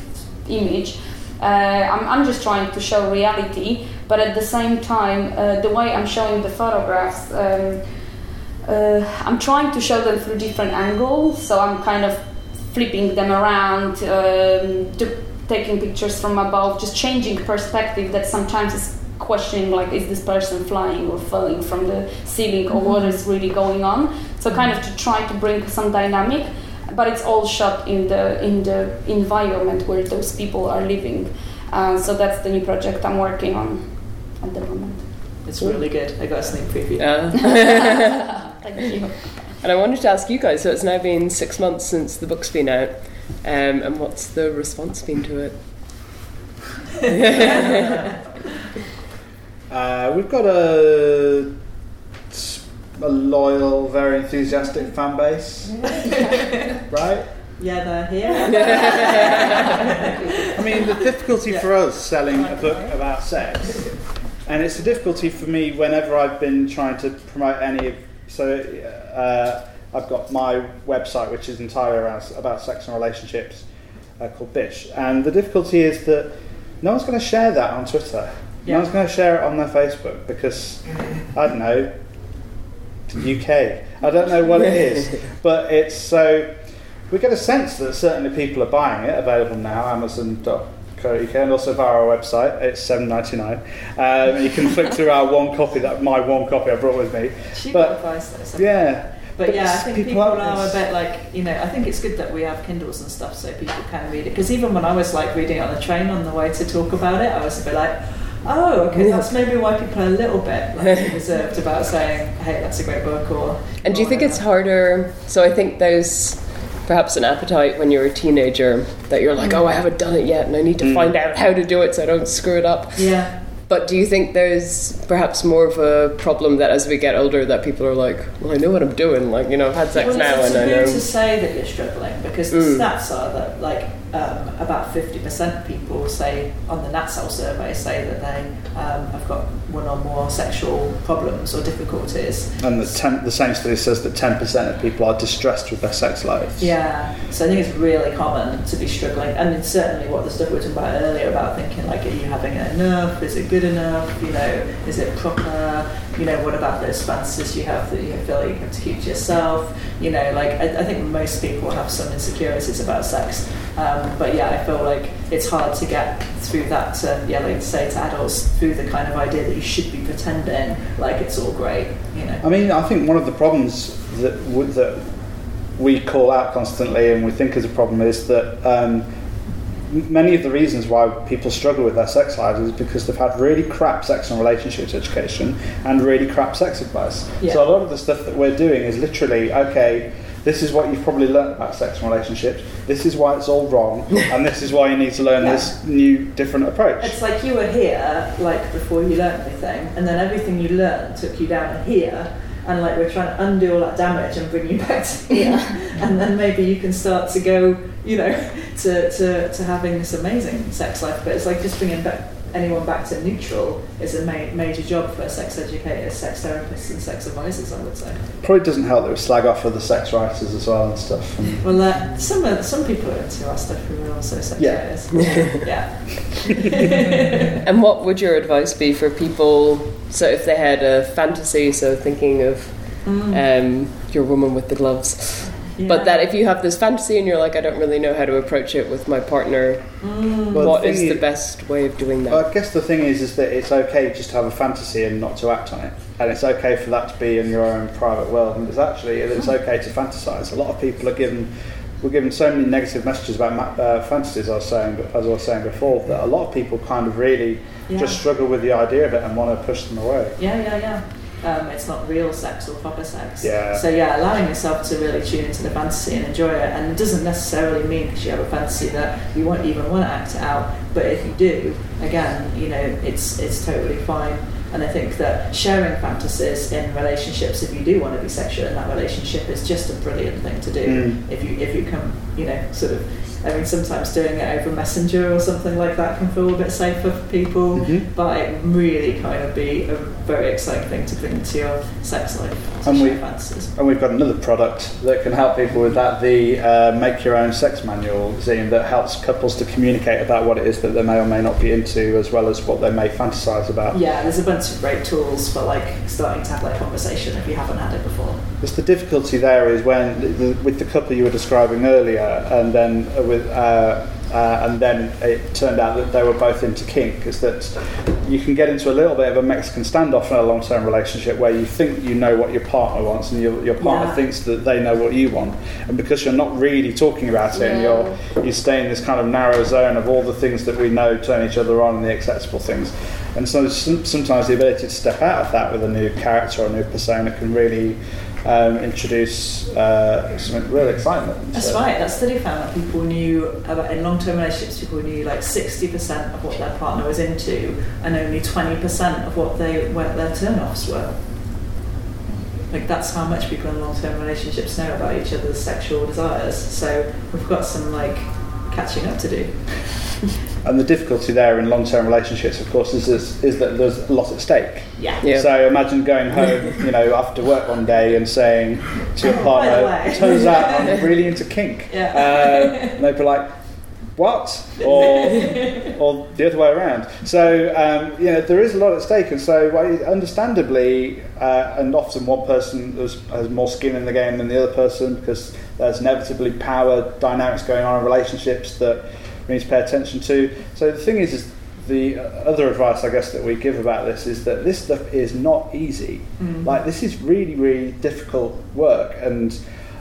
image. Uh, I'm, I'm just trying to show reality. But at the same time uh, the way I'm showing the photographs um, uh, I'm trying to show them through different angles. So I'm kind of flipping them around um, to, taking pictures from above just changing perspective that sometimes is questioning like is this person flying or falling from the ceiling or what is really going on so kind of to try to bring some dynamic but it's all shot in the in the environment where those people are living uh, so that's the new project i'm working on at the moment It's really good. I got a sneak preview. Thank you. And I wanted to ask you guys. So it's now been six months since the book's been out, um, and what's the response been to it? Uh, we've got a, a loyal, very enthusiastic fan base, right? Yeah, they're here. I mean, the difficulty for us selling a book about sex, and it's a difficulty for me whenever I've been trying to promote any of. So, uh, I've got my website, which is entirely around about sex and relationships, uh, called Bish, and the difficulty is that no one's going to share that on Twitter. Yeah. No one's going to share it on their Facebook because I don't know. UK. I don't know what it is, but it's so. We get a sense that certainly people are buying it. Available now, Amazon.co.uk, and also via our website. It's seven ninety nine. Um, you can flick through our one copy. That my one copy I brought with me. Cheap But- advice though. Yeah. But, But yeah, I think people people, aren't a bit like, you know, I think it's good that we have Kindles and stuff so people can read it. Because even when I was like reading it on the train on the way to talk about it, I was a bit like, oh, okay, that's maybe why people are a little bit like, reserved about saying, hey, that's a great book or. And do you think it's harder? So I think there's perhaps an appetite when you're a teenager that you're like, oh, I haven't done it yet, and I need to Mm. find out how to do it so I don't screw it up. Yeah. But do you think there's perhaps more of a problem that as we get older, that people are like, well, I know what I'm doing. Like, you know, I've had sex well, now, it's and I weird know. to say that you're struggling because the Mm. stats are that like um, about 50% of people say on the Natsal survey say that they um, have got one or more sexual problems or difficulties. And the, ten, the same study says that 10% of people are distressed with their sex lives. Yeah, so I think it's really common to be struggling, and it's certainly what the stuff we were talking about earlier about thinking like, are you having it enough? Is it good enough? You know, is it proper? You know, what about those fantasies you have that you feel like you have to keep to yourself? You know, like I, I think most people have some insecurities about sex, um, but yeah, I feel like it's hard to get through that. To, yeah, like to say to adults through the kind of idea that you should be pretending like it's all great. You know. I mean, I think one of the problems that w- that we call out constantly and we think is a problem is that um, many of the reasons why people struggle with their sex lives is because they've had really crap sex and relationships education and really crap sex advice. Yeah. So a lot of the stuff that we're doing is literally okay. This is what you've probably learnt about sex and relationships. This is why it's all wrong, and this is why you need to learn Yeah. this new, different approach. It's like you were here, like before you learnt everything, and then everything you learned took you down here, and like we're trying to undo all that damage and bring you back to here, and then maybe you can start to go, you know, to, to, to having this amazing sex life. But it's like just bringing back anyone back to neutral is a ma- major job for sex educators, sex therapists, and sex advisors. I would say. Probably doesn't help that we slag off other sex writers as well and stuff. And Well, uh, some of- some people are into our stuff who are also sex Yeah. educators. yeah. and what would your advice be for people? So if they had a fantasy, so thinking of um, your woman with the gloves, but that if you have this fantasy and you're like, I don't really know how to approach it with my partner, Well, what the is the is- best way of doing that? Well, I guess the thing is, is that it's okay just to have a fantasy and not to act on it, and it's okay for that to be in your own private world. And it's actually it's okay to fantasize. A lot of people are given we're given so many negative messages about ma- uh, fantasies. I was saying, but as I was saying before, that a lot of people kind of really Yeah. just struggle with the idea of it and want to push them away. Yeah, yeah, yeah. Um, it's not real sex or proper sex. Yeah. So yeah, allowing yourself to really tune into the fantasy and enjoy it, and it doesn't necessarily mean because you have a fantasy that you won't even want to act it out. But if you do, again, you know, it's it's totally fine. And I think that sharing fantasies in relationships, if you do want to be sexual in that relationship, is just a brilliant thing to do. Mm. If you if you can, you know, sort of. I mean, sometimes doing it over Messenger or something like that can feel a bit safer for people, Mhm. but it really kind of be a very exciting thing to bring into your sex life. To And we-. And we've got another product that can help people with that the uh, Make Your Own Sex Manual zine that helps couples to communicate about what it is that they may or may not be into, as well as what they may fantasize about. Yeah, there's a bunch of great tools for like starting to have that conversation if you haven't had it before. Just the difficulty there is when the, with the couple you were describing earlier, and then uh, with uh, uh, and then it turned out that they were both into kink. Is that you can get into a little bit of a Mexican standoff in a long-term relationship where you think you know what your partner wants, and your, your partner Yeah. thinks that they know what you want, and because you're not really talking about it, and you're you stay in this kind of narrow zone of all the things that we know turn each other on and the acceptable things. And so some, sometimes the ability to step out of that with a new character or a new persona can really um, introduce uh, some real excitement. That's So- right. That study found that people knew about in long-term relationships, people knew like 60% of what their partner was into, and only 20% of what they what their turn-offs were. Like that's how much people in long-term relationships know about each other's sexual desires. So we've got some like catching up to do. And the difficulty there in long-term relationships, of course, is, is, is that there's a lot at stake. Yeah. Yeah. So imagine going home, you know, after work one day and saying to your partner, way. Turns out I'm really into kink," Yeah. uh, and they'd be like, "What?" or or the other way around. So um, you know, there is a lot at stake, and so understandably, uh, and often one person has, has more skin in the game than the other person because there's inevitably power dynamics going on in relationships that we need to pay attention to. So the thing is, is the other advice I guess that we give about this is that this stuff is not easy. Mm. Like this is really, really difficult work, and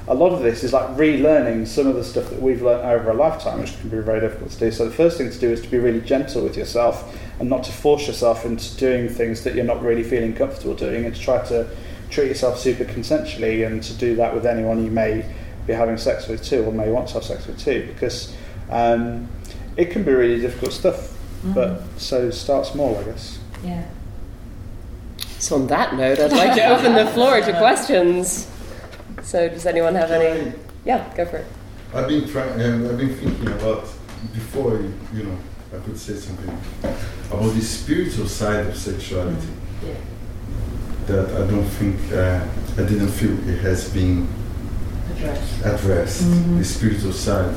a lot of this is like relearning some of the stuff that we've learned over a lifetime, which can be very difficult to do. So the first thing to do is to be really gentle with yourself and not to force yourself into doing things that you're not really feeling comfortable doing, and to try to treat yourself super consensually and to do that with anyone you may be having sex with too, or may want to have sex with too, because um, it can be really difficult stuff. But so start small, I guess. Yeah. So on that note, I'd like to open the floor to questions. So does anyone have any? Yeah, go for it. I've been trying. Uh, I've been thinking about before. You, know, I could say something about the spiritual side of sexuality. Yeah. That I don't think uh, I didn't feel it has been Address. addressed. Mhm. The spiritual side.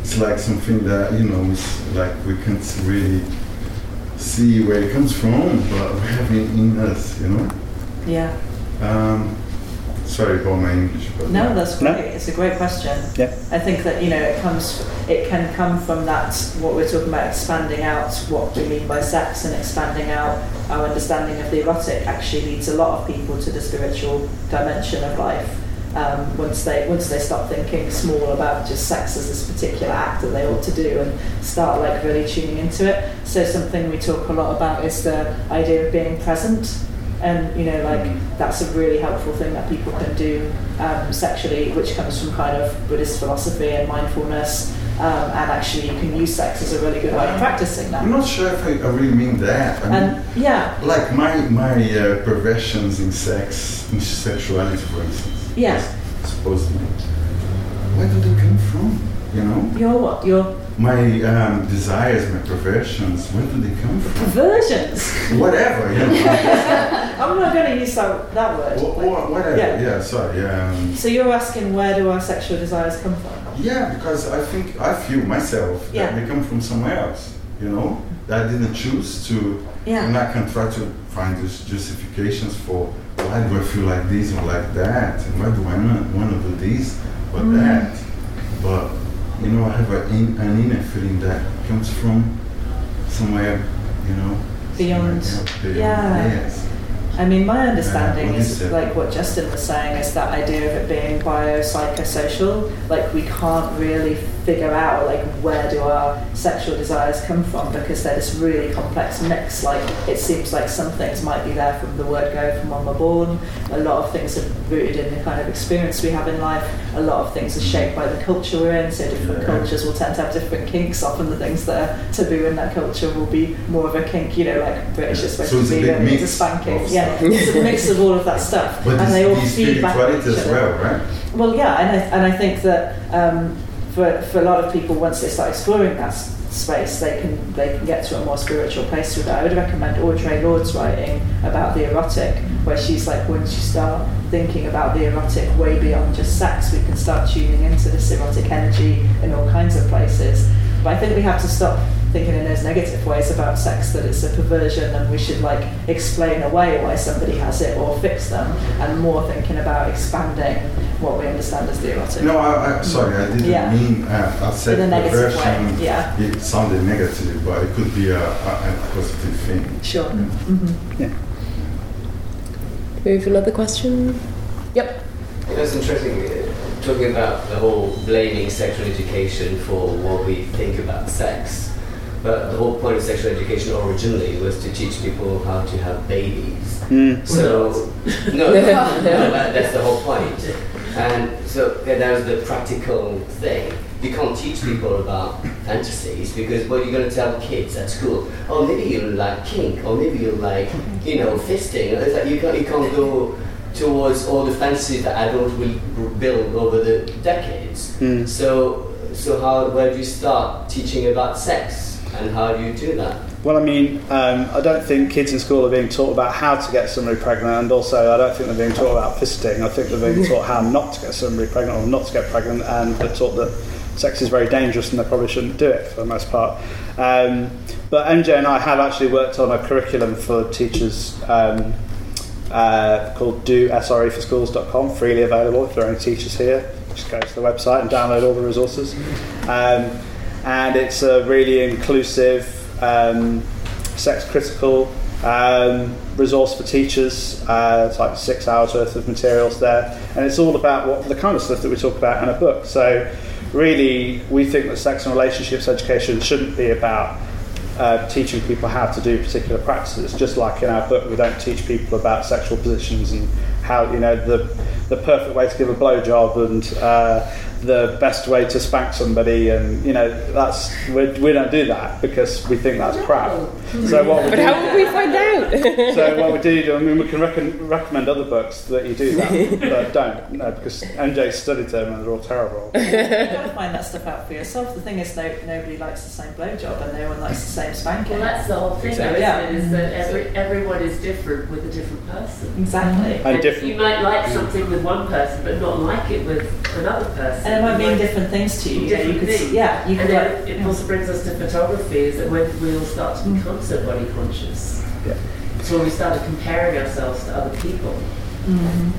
It's like something that you know, it's like we can't really see where it comes from, but we have it in us. You know. Yeah. Um, sorry about my English, but No, that's No. great. It's a great question. Yeah. I think that you know it comes, it can come from that what we're talking about, expanding out what we mean by sex and expanding out our understanding of the erotic. Actually, leads a lot of people to the spiritual dimension of life. Um, once they once they stop thinking small about just sex as this particular act that they ought to do and start like really tuning into it. So something we talk a lot about is the idea of being present and you know like that's a really helpful thing that people can do um, sexually which comes from kind of buddhist philosophy and mindfulness um, and actually you can use sex as a really good way of practicing that I'm not sure if I, I really mean that. I mean, and yeah Like my my uh, perversions in sex, in sexuality, for instance. Yeah. Supposedly. Where do they come from? You know, your what your my um, desires, my perversions. Where do they come from? perversions Whatever. You know. i'm not going to use that, that word Wha- wha- whatever. Yeah. Yeah. sorry. Um, so you're asking where do our sexual desires come from yeah, because I think I feel myself Yeah. that they come from somewhere else. You know, that I didn't choose to. Yeah. And I can try to find these justifications for why do I feel like this or like that, and why do I not want to do this or Mm. that. But you know, I have a in, an inner feeling that comes from somewhere, you know, Beyond. somewhere beyond. Yeah. Yes. I mean, my understanding what is it? like what Justin was saying is that idea of it being biopsychosocial. Like we can't really figure out like where do our sexual desires come from because they're this really complex mix. Like it seems like some things might be there from the word go from when we're born. A lot of things are rooted in the kind of experience we have in life. A lot of things are shaped by the culture we're in. So different Yeah. cultures will tend to have different kinks. Often the things that are taboo in that culture will be more of a kink. You know, like British is supposed So to a be big into spanking. Yeah. It's a mix of all of that stuff, But and they all feed back to spirituality each as well, right? Well, yeah, and I, and I think that um, for, for a lot of people, once they start exploring that s- space, they can they can get to a more spiritual place with it. I would recommend Audre Lorde's writing about the erotic, where she's like, once you start thinking about the erotic way beyond just sex, we can start tuning into this erotic energy in all kinds of places. But I think we have to stop thinking in those negative ways about sex that it's a perversion and we should like explain away why somebody has it or fix them and more thinking about expanding what we understand as the erotic. No, I, I, sorry, I didn't Yeah. mean, uh, I said In a negative perversion. way, yeah. It sounded negative, but it could be a, a, a positive thing. Sure. Mm-hmm. We have another question. Yep. It was interesting uh, talking about the whole blaming sexual education for what we think about sex. But the whole point of sexual education originally was to teach people how to have babies. Mm. So, no, no, that, that's the whole point. And so yeah, that was the practical thing. You can't teach people about fantasies because what are you going to tell kids at school? Oh, maybe you like kink, or maybe you like, you know, fisting. It's like you can't, you can't go towards all the fantasies that adults will build over the decades. Mm. So, so how, where do you start teaching about sex? And how do you do that? Well, I mean, um, I don't think kids in school are being taught about how to get somebody pregnant, and also I don't think they're being taught about fisting. I think they're being taught how not to get somebody pregnant or not to get pregnant, and they're taught that sex is very dangerous and they probably shouldn't do it for the most part. Um, but MJ and I have actually worked on a curriculum for teachers um, uh, called do.sreforschools.com, freely available if there are any teachers here. Just go to the website and download all the resources. Um, and it's a really inclusive, um, sex critical um, resource for teachers. Uh, it's like six hours worth of materials there, and it's all about what the kind of stuff that we talk about in a book. So, really, we think that sex and relationships education shouldn't be about uh, teaching people how to do particular practices. Just like in our book, we don't teach people about sexual positions and how you know the the perfect way to give a blowjob and uh, the best way to spank somebody, and you know that's we, we don't do that because we think that's crap. So what we But do, how would we find out? so what we do, I mean, we can recon, recommend other books that you do that, but don't no because MJ studied them and they're all terrible. You've got to find that stuff out for yourself. The thing is, no, nobody likes the same blowjob and no one likes the same spanking. Well, that's the whole thing, Exactly. Yeah. isn't it? Is that every, everyone is different with a different person. Exactly. And different- You might like something with one person, but not like it with another person. And it might You mean different things to you. you know, you could, things. yeah, you and could then like, it also brings us to photography, is that when we all start to become so body conscious, Yeah. it's when we started comparing ourselves to other people.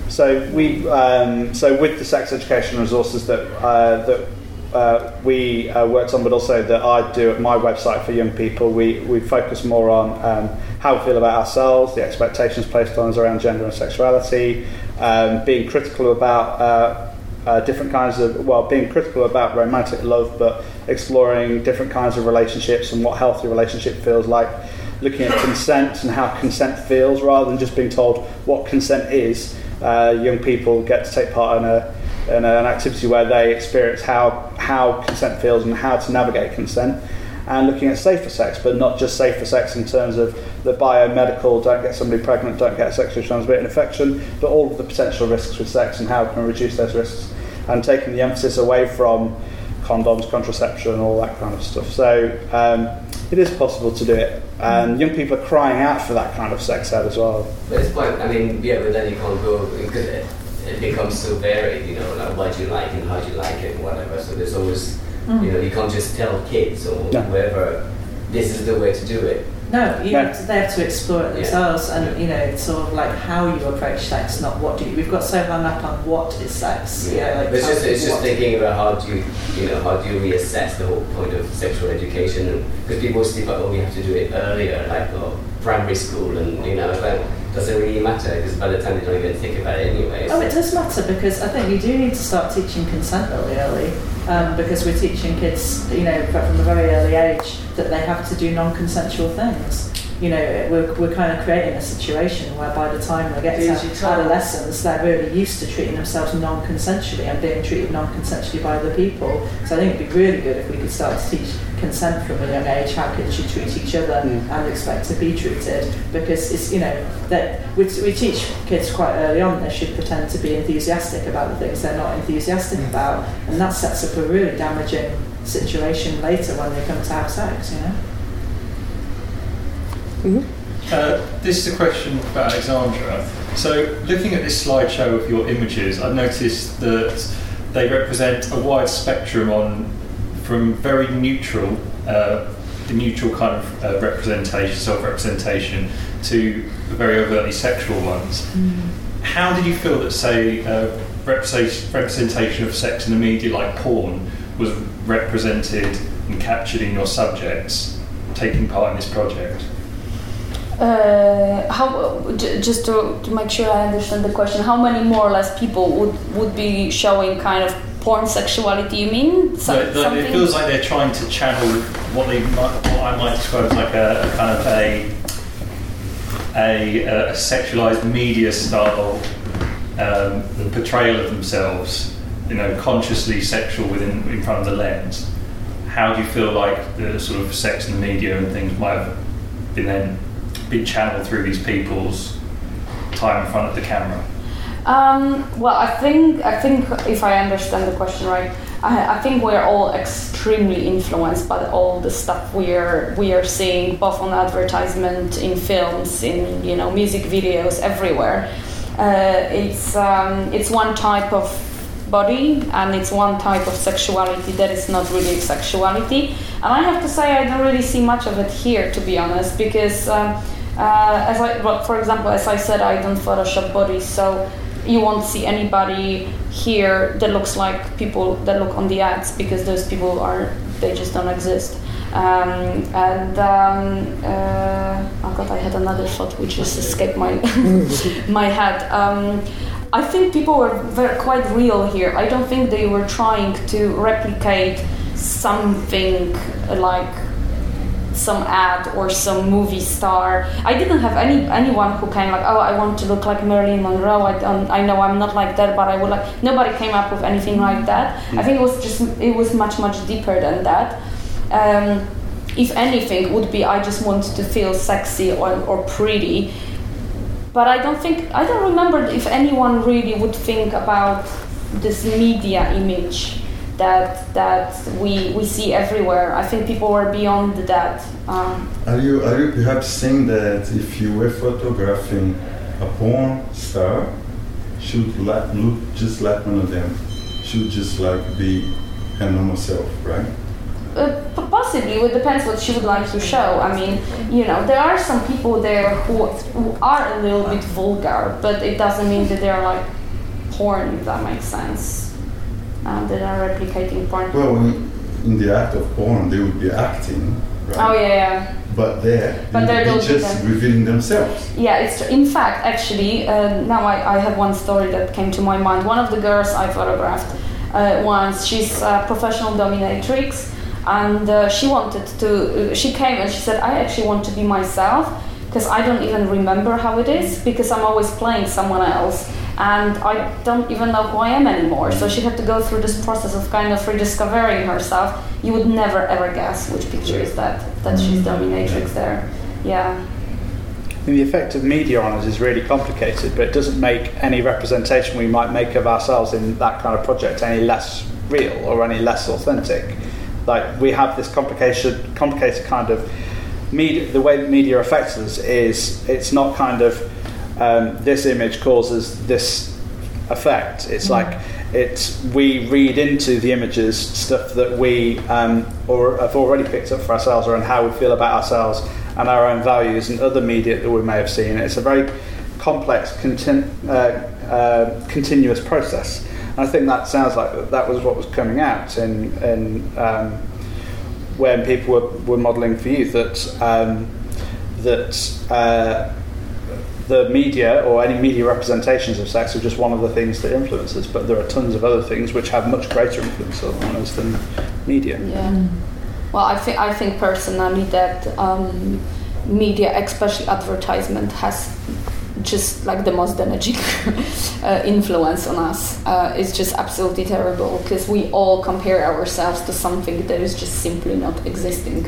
So we, um, so with the sex education resources that uh, that uh, we uh, worked on, but also that I do at my website for young people, we we focus more on um, how we feel about ourselves, the expectations placed on us around gender and sexuality, um, being critical about. Uh, uh, different kinds of well, being critical about romantic love, but exploring different kinds of relationships and what healthy relationship feels like. Looking at consent and how consent feels, rather than just being told what consent is. Uh, young people get to take part in a an activity where they experience how how consent feels and how to navigate consent. And looking at safer sex, but not just safer sex in terms of the biomedical, don't get somebody pregnant, don't get a sexually transmitted infection, but all of the potential risks with sex and how we can reduce those risks. And taking the emphasis away from condoms, contraception, all that kind of stuff. So um, it is possible to do it. And young people are crying out for that kind of sex ed as well. But it's quite, I mean, yeah, but then you can't go, because it, it becomes so varied, you know, like what you like and how you like it and whatever. So there's always, Mm. you know, you can't just tell kids or No. whoever, this is the way to do it. No, you No. Have to, they have to explore it Yeah. themselves, and you know, it's sort of like how you approach sex, not what do you. We've got so hung up on what is sex. you know, like it's just, it's just thinking about how do you, you know, how do you reassess the whole point of sexual education? Because people still like, oh, we have to do it earlier, like oh, primary school, and you know, like, doesn't really matter because by the time they don't even think about it anyway. Oh, it does matter because I think you do need to start teaching consent really early um, because we're teaching kids, you know, from a very early age that they have to do non-consensual things. You know, we're, we're kind of creating a situation where by the time they get Do as you're to adolescence, they're really used to treating themselves non-consensually and being treated non-consensually by other people. So I think it'd be really good if we could start to teach consent from a young age, how kids should treat each other Mm. and expect to be treated. Because it's, you know, that we, we teach kids quite early on they should pretend to be enthusiastic about the things they're not enthusiastic about, and that sets up a really damaging situation later when they come to have sex, you know. Uh, this is a question for Aleksandra. So, looking at this slideshow of your images, I've noticed that they represent a wide spectrum on from very neutral, uh, the neutral kind of uh, representation, self-representation, to very overtly sexual ones. How did you feel that, say, uh, representation of sex in the media, like porn, was represented and captured in your subjects taking part in this project? Uh, how j- just to, to make sure I understand the question, how many more or less people would would be showing kind of porn sexuality? You mean so it feels like they're trying to channel what they might, what I might describe as like a, a kind of a a, a sexualized media style um, portrayal of themselves, you know, consciously sexual within in front of the lens. How do you feel like the sort of sex in the media and things might have been then been channeled through these people's time in front of the camera? Um, well, I think I think if I understand the question right, I, I think we're all extremely influenced by all the stuff we are we are seeing, both on advertisement, in films, in you know music videos, everywhere. Uh, it's um, it's one type of body and it's one type of sexuality that is not really sexuality. And I have to say, I don't really see much of it here, to be honest, because. Um, uh, as I, well, for example, as I said, I don't Photoshop bodies, so you won't see anybody here that looks like people that look on the ads because those people are they just don't exist. Um, and um, uh, oh god, I had another thought which just escaped my my head. Um, I think people were very, quite real here. I don't think they were trying to replicate something like some ad or some movie star. I didn't have any anyone who came like, oh, I want to look like Marilyn Monroe. I don't, I know I'm not like that, but I would like. Nobody came up with anything like that. I think it was just it was much much deeper than that. Um, if anything, would be I just want to feel sexy or, or pretty. But I don't think I don't remember if anyone really would think about this media image that that we we see everywhere. I think people were beyond that. Um, Are you are you perhaps saying that if you were photographing a porn star, should like, look just like one of them, should just like be her normal self, right? Uh, possibly, it depends what she would like to show. I mean, you know, there are some people there who, who are a little bit vulgar, but it doesn't mean that they're like porn, if that makes sense. Um, that are replicating porn. Well, in, in the act of porn, they would be acting, right? Oh yeah, yeah. But there, But they they're just them. revealing themselves. Yeah, it's true. In fact, actually, uh, now I, I have one story that came to my mind. One of the girls I photographed uh, once, she's a professional dominatrix, and uh, she wanted to. Uh, she came and she said, "I actually want to be myself." Because I don't even remember how it is, because I'm always playing someone else, and I don't even know who I am anymore. So she had to go through this process of kind of rediscovering herself. You would never ever guess which picture is that that she's mm. dominatrix there. Yeah. Mean, the effect of media on us is really complicated, but it doesn't make any representation we might make of ourselves in that kind of project any less real or any less authentic. Like we have this complication, complicated kind of media. The way that media affects us is it's not kind of um, this image causes this effect. It's like it's we read into the images stuff that we um, or have already picked up for ourselves, or on how we feel about ourselves and our own values and other media that we may have seen. It's a very complex, contin- uh, uh, continuous process. And I think that sounds like that was what was coming out in, in um, when people were, were modelling for you that um, that uh, the media or any media representations of sex are just one of the things that influences, us, but there are tons of other things which have much greater influence on us than media. Yeah. Well, I think I think personally that um, media, especially advertisement, has just like the most damaging uh, influence on us. Uh, it's just absolutely terrible because we all compare ourselves to something that is just simply not existing.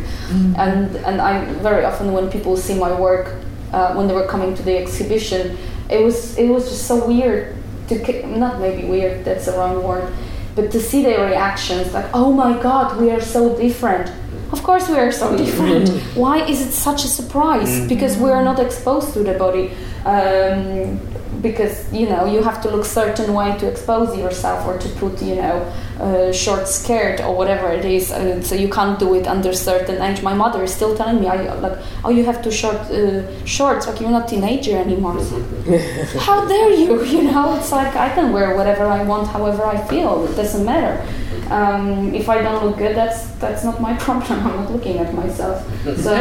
And and I very often when people see my work uh, when they were coming to the exhibition, it was it was just so weird to not maybe weird that's the wrong word but to see their reactions like oh my god we are so different. Of course we are so different. Why is it such a surprise? Mhm. because we are not exposed to the body. Um, because you know you have to look certain way to expose yourself or to put you know a short skirt or whatever it is and so you can't do it under certain age my mother is still telling me I, like oh you have to short uh, shorts like you're not teenager anymore how dare you you know it's like I can wear whatever I want however I feel it doesn't matter um, if I don't look good, that's that's not my problem. I'm not looking at myself. So,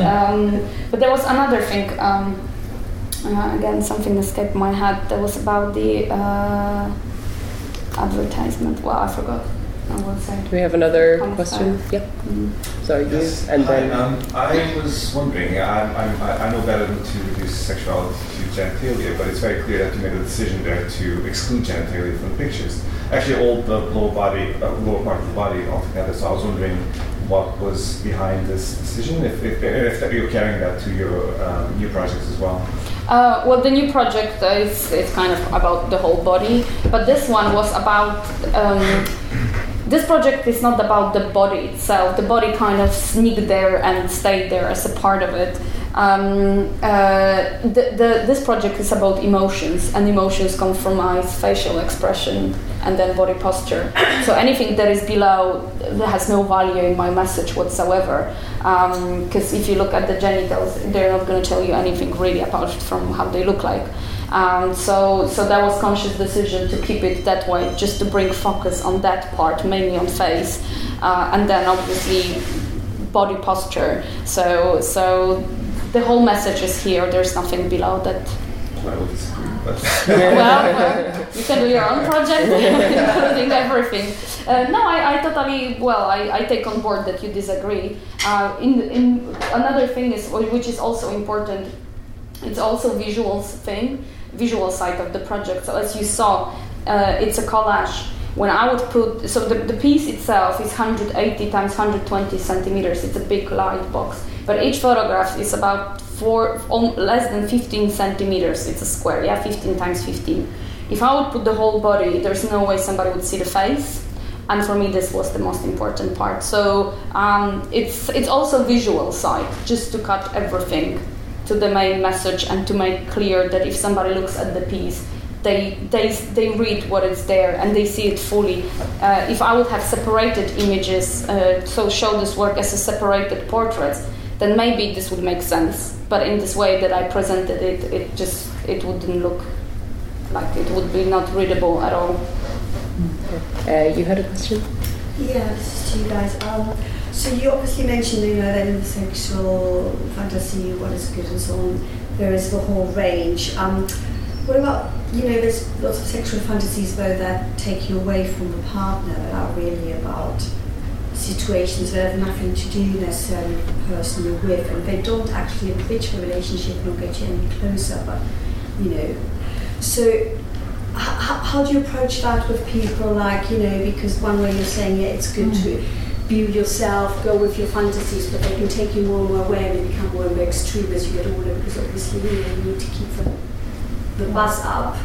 um, but there was another thing. Um, uh, again, something escaped my head. That was about the uh, advertisement. Well, I forgot. I will say. Do we have another Come question? Yeah. Yep. Mhm. Sorry, Yes. you and Hi, then. um, I was wondering, I'm, I'm, I I know better than to reduce sexuality to genitalia, but it's very clear that you made a decision there to exclude genitalia from the pictures. Actually, all the lower body, uh, lower part of the body altogether. So I was wondering what was behind this decision, if, if, if you're carrying that to your um, new projects as well. Uh, well, the new project is, is kind of about the whole body, but this one was about. Um, this project is not about the body itself. The body kind of sneaked there and stayed there as a part of it. Um, uh, the, the, this project is about emotions, and emotions come from eyes, facial expression, and then body posture. So anything that is below that has no value in my message whatsoever. Because if you look at the genitals, they're not going to tell you anything really apart from how they look like. Um, so, so that was conscious decision to keep it that way, just to bring focus on that part, mainly on face, uh, and then obviously body posture. So, so the whole message is here. There's nothing below that. Well, you can do your own project, including everything. Uh, no, I, I totally well. I, I take on board that you disagree. Uh, in, in another thing is which is also important. It's also visuals thing, visual side of the project. So as you saw, uh, it's a collage. When I would put so the, the piece itself is 180 times 120 centimeters. It's a big light box, but each photograph is about four less than 15 centimeters. It's a square, yeah, 15 times 15. If I would put the whole body, there's no way somebody would see the face. And for me, this was the most important part. So um, it's it's also visual side, just to cut everything to the main message and to make clear that if somebody looks at the piece, they they they read what is there and they see it fully. Uh, if I would have separated images, uh, so show this work as a separated portraits, then maybe this would make sense. But in this way that I presented it, it just it wouldn't look like it would be not readable at all. Uh, you had a question? Yeah, this to you guys. Um, so you obviously mentioned, you know, that in the sexual fantasy, what is good and so on, there is the whole range. Um, what about, you know, there's lots of sexual fantasies though that take you away from the partner that are really about situations that have nothing to do necessarily with the person you're with, and they don't actually enrich the relationship nor get you any closer, but, you know, so how, how do you approach that with people? Like you know because one way you're saying yeah it's good to mm. build yourself go with your fantasies but they can take you more and more away and they become more and more extreme as you get older because obviously you, need to keep the, the buzz up.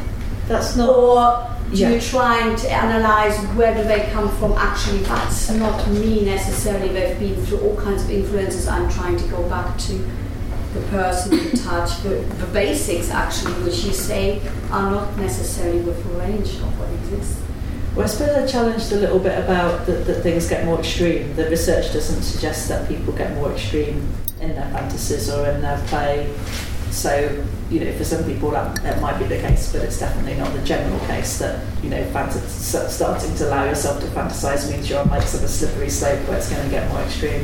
That's not or Yeah. you trying to analyze where do they come from actually that's not me necessarily they've been through all kinds of influences i'm trying to go back to the person the touch the, the basics actually which you say are not necessarily with the range of what exists Well, I suppose I challenged a little bit about that, that things get more extreme. The research doesn't suggest that people get more extreme in their fantasies or in their play. So, you know, for some people that, that might be the case, but it's definitely not the general case that, you know, starting to allow yourself to fantasize means you're on like sort of a slippery slope where it's going to get more extreme.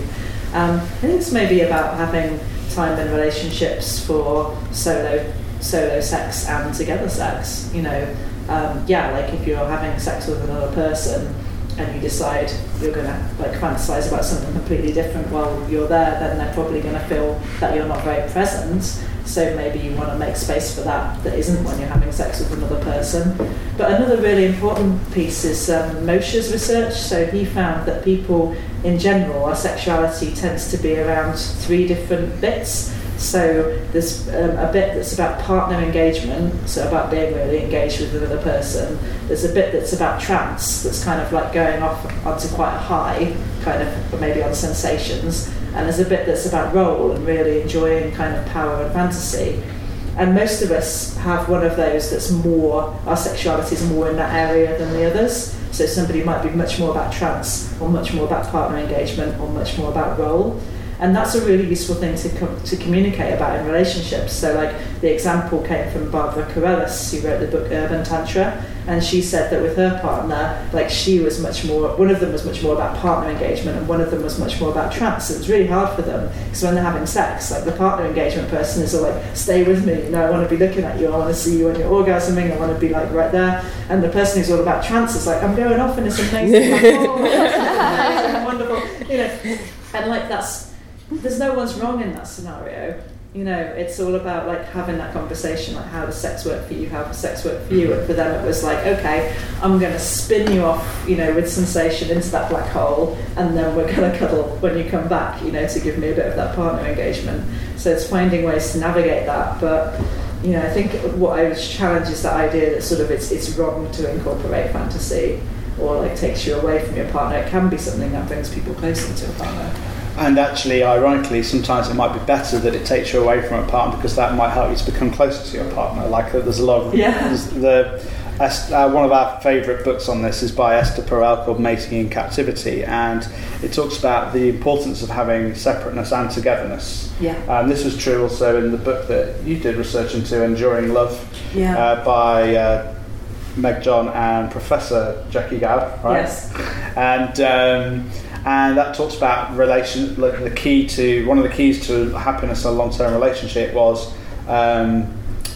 Um, I think it's maybe about having time in relationships for solo solo sex and together sex. You know, um, yeah, like if you're having sex with another person and you decide you're gonna like fantasize about something completely different while you're there, then they're probably gonna feel that you're not very present. So maybe you want to make space for that that isn't when you're having sex with another person. But another really important piece is um, Mosher's research. So he found that people in general, our sexuality tends to be around three different bits. So there's um, a bit that's about partner engagement, so about being really engaged with another person. There's a bit that's about trance, that's kind of like going off onto quite a high, kind of maybe on sensations. And there's a bit that's about role and really enjoying kind of power and fantasy. And most of us have one of those that's more, our sexuality is more in that area than the others. So somebody might be much more about trance, or much more about partner engagement, or much more about role. And that's a really useful thing to, com- to communicate about in relationships. So, like, the example came from Barbara Carrellas, who wrote the book Urban Tantra, and she said that with her partner, like, she was much more, one of them was much more about partner engagement, and one of them was much more about trance. It was really hard for them because when they're having sex, like, the partner engagement person is all like, stay with me, you know, I want to be looking at you, I want to see you when you're orgasming, I want to be, like, right there. And the person who's all about trance is like, I'm going off into some like, oh, wonderful, you know, and like, that's, there's no one's wrong in that scenario. You know, it's all about like having that conversation, like how does sex work for you, how does sex work for you? And for them, it was like, okay, I'm going to spin you off, you know, with sensation into that black hole, and then we're going to cuddle when you come back, you know, to give me a bit of that partner engagement. So it's finding ways to navigate that, but you know, I think what I was is that idea that sort of it's it's wrong to incorporate fantasy or like takes you away from your partner. It can be something that brings people closer to a partner. And actually, ironically, sometimes it might be better that it takes you away from a partner because that might help you to become closer to your partner. Like uh, there's a lot of Yeah. the uh, one of our favourite books on this is by Esther Perel called Mating in Captivity, and it talks about the importance of having separateness and togetherness. Yeah. Um, this was true also in the book that you did research into, Enduring Love, Yeah. uh, by uh, Meg-John and Professor Jacqui Gabb, right? Yes. And um, and that talks about relation. Like the key to one of the keys to happiness in a long-term relationship was um,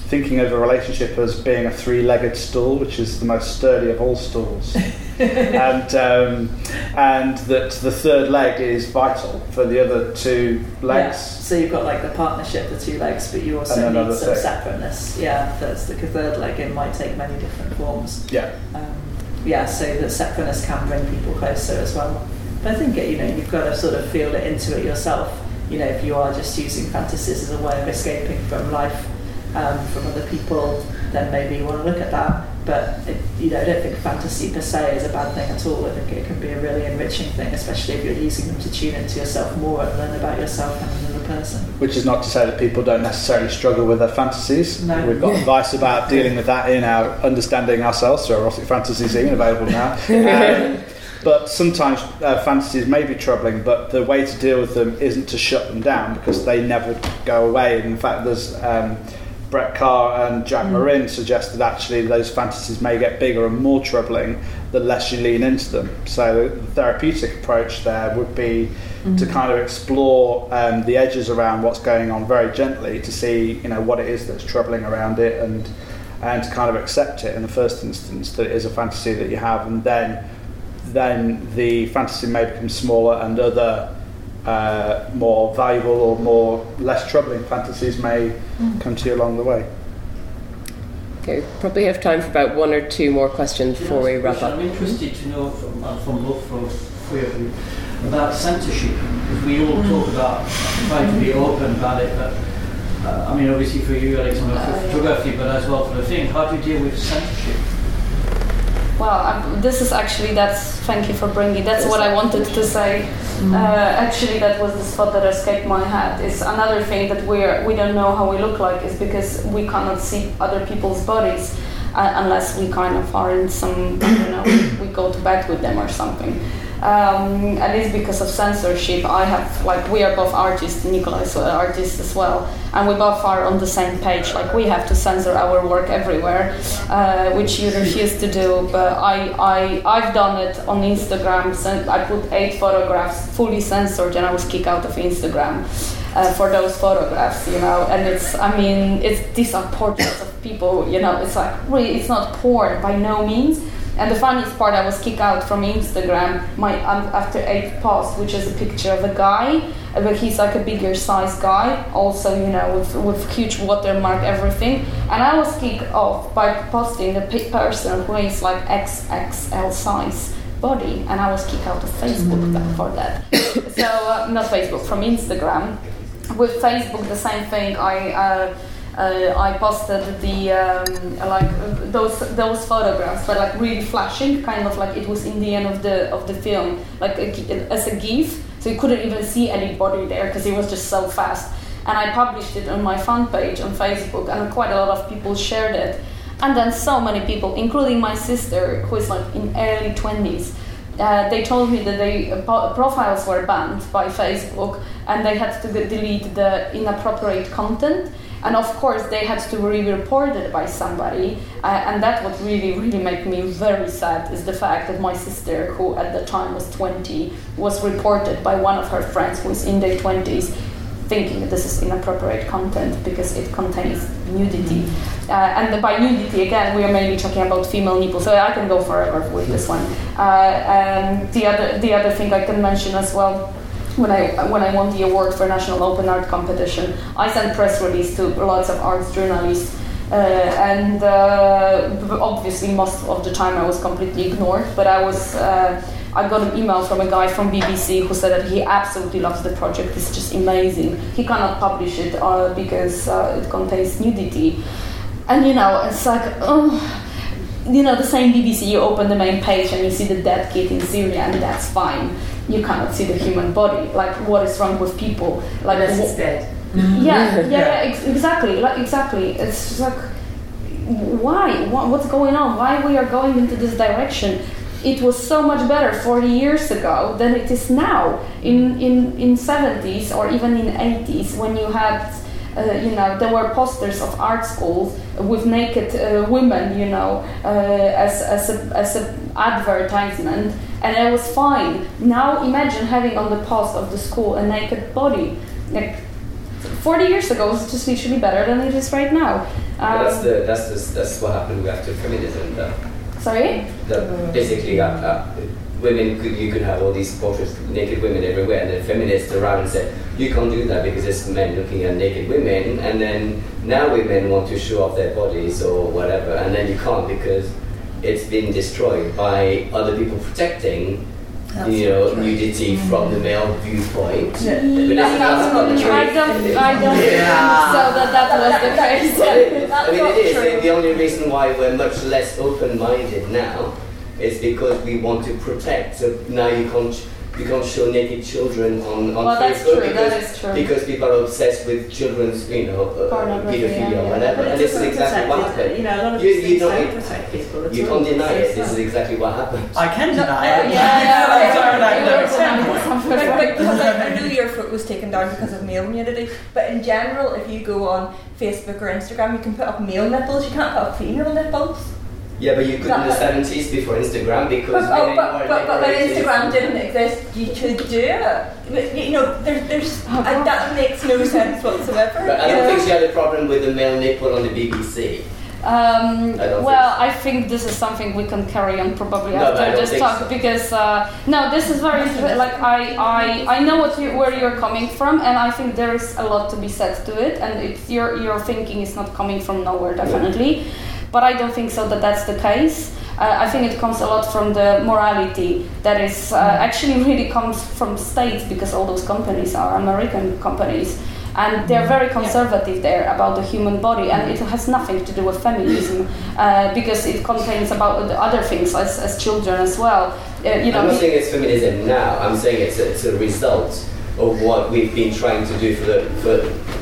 thinking of a relationship as being a three-legged stool, which is the most sturdy of all stools, and um, and that the third leg is vital for the other two legs. Yeah. So you've got like the partnership, the two legs, but you also need some thing. separateness. Yeah, that's the third leg. It might take many different forms. Yeah. Um, yeah, so that separateness can bring people closer as well. But I think you know you've got to sort of feel it into it yourself. You know, if you are just using fantasies as a way of escaping from life, um, from other people, then maybe you want to look at that. But it, you know, I don't think fantasy per se is a bad thing at all. I think it can be a really enriching thing, especially if you're using them to tune into yourself more and learn about yourself and another person. Which is not to say that people don't necessarily struggle with their fantasies. No. We've got advice about dealing with that in our understanding ourselves through erotic fantasies, even available now. Um, but sometimes uh, fantasies may be troubling, but the way to deal with them isn't to shut them down because they never go away. In fact, there's um, Brett Kahr and Jack Mm. Morin suggest that actually those fantasies may get bigger and more troubling the less you lean into them. So the therapeutic approach there would be to Mhm. kind of explore um, the edges around what's going on very gently to see you know what it is that's troubling around it and and to kind of accept it in the first instance that it is a fantasy that you have and then then the fantasy may become smaller and other uh, more valuable or more less troubling fantasies may Mm. come to you along the way. Okay, probably have time for about one or two more questions before we wrap up. I'm interested to know from, uh, from both from three of you about censorship. Because we all talk about trying to be open about it, but uh, I mean, obviously for you, Alexander, for photography, but as well for the thing, how do you deal with censorship? Well, um, this is actually that's thank you for bringing. That's what I wanted to say. Uh, actually, that was the spot that escaped my head. Is another thing that we're we don't know how we look like is because we cannot see other people's bodies uh, unless we kind of are in some you know we go to bed with them or something. Um, and it's because of censorship. I have like we are both artists. Nicola is an artist as well, and we both are on the same page. Like we have to censor our work everywhere, uh, which you refuse to do. But I, I, I've done it on Instagram. I put eight photographs fully censored, and I was kicked out of Instagram uh, for those photographs. You know, and it's I mean it's these are portraits of people. You know, it's like really it's not porn by no means. And the funniest part, I was kicked out from Instagram my um, after eight post, which is a picture of a guy, uh, but he's like a bigger size guy, also you know with with huge watermark everything. And I was kicked off by posting a person who is like XXL size body, and I was kicked out of Facebook that, for that. so uh, not Facebook, from Instagram. With Facebook, the same thing. I. Uh, uh, I posted the um, like uh, those those photographs, but like really flashing, kind of like it was in the end of the of the film, like a, as a GIF. So you couldn't even see anybody there because it was just so fast. and I published it on my fan page on Facebook, and quite a lot of people shared it. And then so many people, including my sister, who is like in early 20s, uh, they told me that they uh, profiles were banned by Facebook and they had to delete the inappropriate content and of course they had to be reported by somebody. Uh, and that what really really made me very sad is the fact that my sister who at the time was 20 was reported by one of her friends who is in their 20s thinking that this is inappropriate content because it contains nudity. Uh, and by nudity again we are mainly talking about female nipples. So i can go forever with this one. Uh, and the other the other thing i can mention as well when I when I won the award for National Open Art Competition, I sent press release to lots of arts journalists, uh, and uh, obviously most of the time I was completely ignored. But I was uh, I got an email from a guy from BBC who said that he absolutely loves the project. It's just amazing. He cannot publish it uh, because uh, it contains nudity, and you know it's like oh. You know, the same BBC, you open the main page and you see the dead kid in Syria, and that's fine you cannot see the human body. Like, what is wrong with people? Like, Unless it's dead. Yeah, yeah, yeah, ex- exactly. Like, exactly. It's just like, why? What, what's going on? Why we are going into this direction? It was so much better 40 years ago than it is now. In in in 70s or even in 80s, when you had uh, you know, there were posters of art schools with naked uh, women, you know, uh, as, as, a, as a advertisement, and it was fine. Now imagine having on the post of the school a naked body. Like 40 years ago, it just literally better than it is right now. Um, that's the that's the, that's what happened after feminism. Though. Sorry. The, basically, uh, uh, women could you could have all these portraits naked women everywhere, and then feminists around and said you can't do that because it's men looking at naked women, and then now women want to show off their bodies or whatever, and then you can't because it's been destroyed by other people protecting. you know, nudity from the male viewpoint. Yeah. But that's, that's not the truth. I don't, I don't think so that that was the case. I mean, it is. The- The only reason why we're much less open-minded now is because we want to protect. So now you can't you can't show naked children on, on Well, that's Facebook true, because, that is true. because people are obsessed with children's, you know, uh, pedophilia yeah, or whatever. But and this is exactly what it, happened. you know, a lot of you, you don't don't protect people You can't deny it. This is exactly what happened. I can deny it. Yeah, yeah, That's yeah. our academic Yeah. But, but because I, knew your foot was taken down because of male nudity, but in general, if you go on Facebook or Instagram, you can put up male nipples, you can't put up female nipples. Yeah, but you could in the That- 70s before Instagram because But, oh, but, but, but when. Instagram didn't exist, you could do it. You know, there's, there's, uh, that makes no sense whatsoever. But I don't think she had a problem with the male nipple on the BBC. Um, I don't well, I think this is something we can carry on probably No, after this talk so. because uh, no, this is very inter- like I, I I know what you, where you're coming from, and I think there is a lot to be said to it, and it's your your thinking is not coming from nowhere definitely, but I don't think so that that's the case. Uh, I think it comes a lot from the morality that is uh, actually really comes from states because all those companies are American companies and they're very conservative there about the human body and it has nothing to do with feminism uh, because it contains about the other things as, as children as well uh, you know I'm not saying it's feminism now. I'm saying it's a, it's a result of what we've been trying to do for the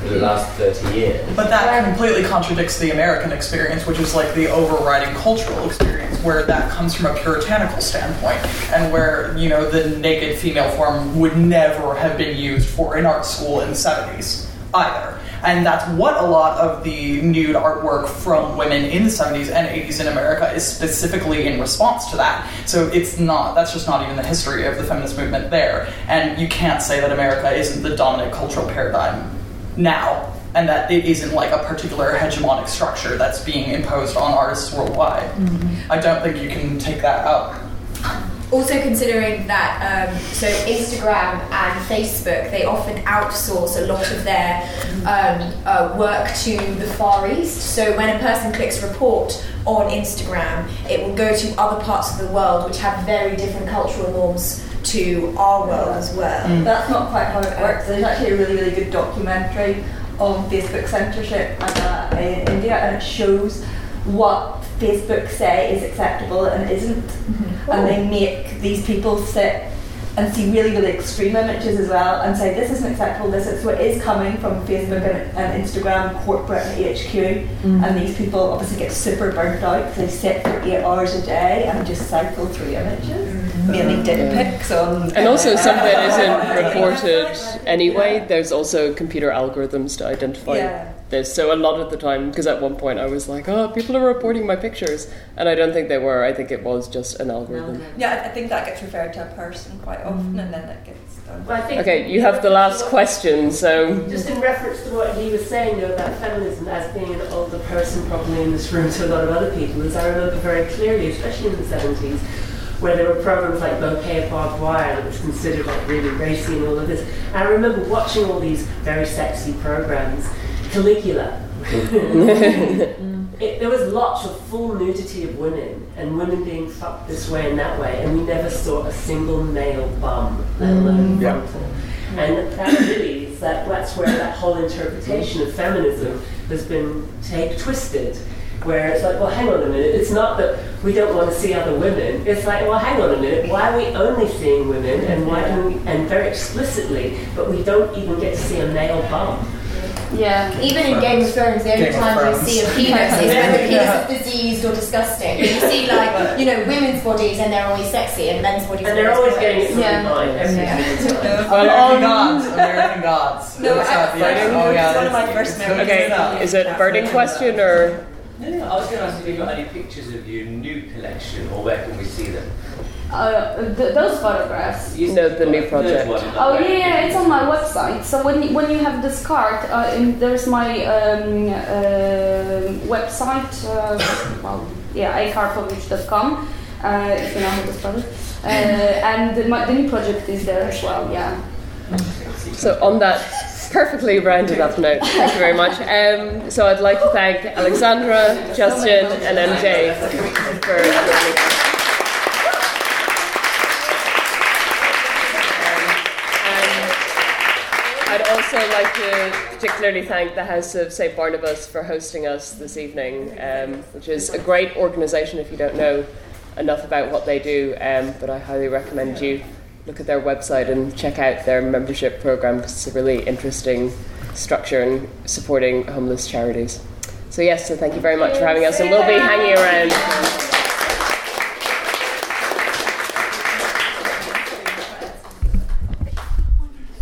for the last 30 years. But that completely contradicts the American experience, which is like the overriding cultural experience, where that comes from a puritanical standpoint, and where, you know, the naked female form would never have been used for an art school in the 70s either. And that's what a lot of the nude artwork from women in the 70s and 80s in America is specifically in response to that. So it's not, that's just not even the history of the feminist movement there. And you can't say that America isn't the dominant cultural paradigm now and that it isn't like a particular hegemonic structure that's being imposed on artists worldwide. Mm-hmm. I don't think you can take that out. Also considering that, um, so Instagram and Facebook, they often outsource a lot of their um, uh, work to the Far East. So when a person clicks report on Instagram, it will go to other parts of the world which have very different cultural norms to our world as well. That's not quite how it works. There's actually a really, really good documentary on Facebook censorship uh, in India, and it shows what Facebook say is acceptable and isn't. Mm-hmm. And they oh. make these people sit and see really, really extreme images as well and say this isn't acceptable, this is, what is coming from Facebook and, and Instagram, corporate and HQ, Mm. and these people obviously get super burnt out because they sit for eight hours a day and just cycle through images, mm. mainly dick pics on. And also, some of it isn't reported anyway. There's also computer algorithms to identify Yeah. This. So a lot of the time, because at one point I was like, "Oh, people are reporting my pictures," and I don't think they were. I think it was just an algorithm. Yeah, I- I think that gets referred to a person quite often, mm-hmm. and then that gets done. Well, I think- Okay, you have the last question. So Just in reference to what he was saying though, about feminism as being an older person probably in this room to a lot of other people, is I remember very clearly, especially in the 70s, where there were programs like Bouquet of Barbed Wire that was considered like really racy and all of this. And I remember watching all these very sexy programs. Caligula. it, there was lots of full nudity of women and women being fucked this way and that way, and we never saw a single male bum, let alone mm. frontal. And that really is that that's where that whole interpretation of feminism has been take twisted. Where it's like, well, hang on a minute. It's not that we don't want to see other women. It's like, well, hang on a minute. Why are we only seeing women, and why do we, and very explicitly, but we don't even get to see a male bum? Yeah. Even in Game of Thrones, the only Game time you see a penis is when the penis Yeah. is diseased or disgusting. You see, like, you know, women's bodies and they're always sexy, and men's bodies And are they're always getting it from behind every single. Well, oh, um, American Gods. American Gods. No, That's I- not the- oh, yeah, one of my first memories. okay, is it a burning question or? No, no, I was going to ask if you got any pictures of your new collection, or where can we see them? Uh, th- those photographs. No, the new project. Oh yeah, yeah, it's on my website. So when you, when you have this card, uh, in, there's my um, uh, website. Uh, well, yeah, acarpublish.com. Uh, if you know how to spell it. Uh, and the, my, the new project is there as well. Yeah. So on that perfectly rounded up note, thank you very much. Um, so I'd like to thank Aleksandra, Justin, and MJ for joining us. I'd also like to particularly thank the House of St Barnabas for hosting us this evening, um, which is a great organisation if you don't know enough about what they do. Um, but I highly recommend you look at their website and check out their membership program because it's a really interesting structure in supporting homeless charities. So, yes, so thank you very much for having us, and we'll be hanging around.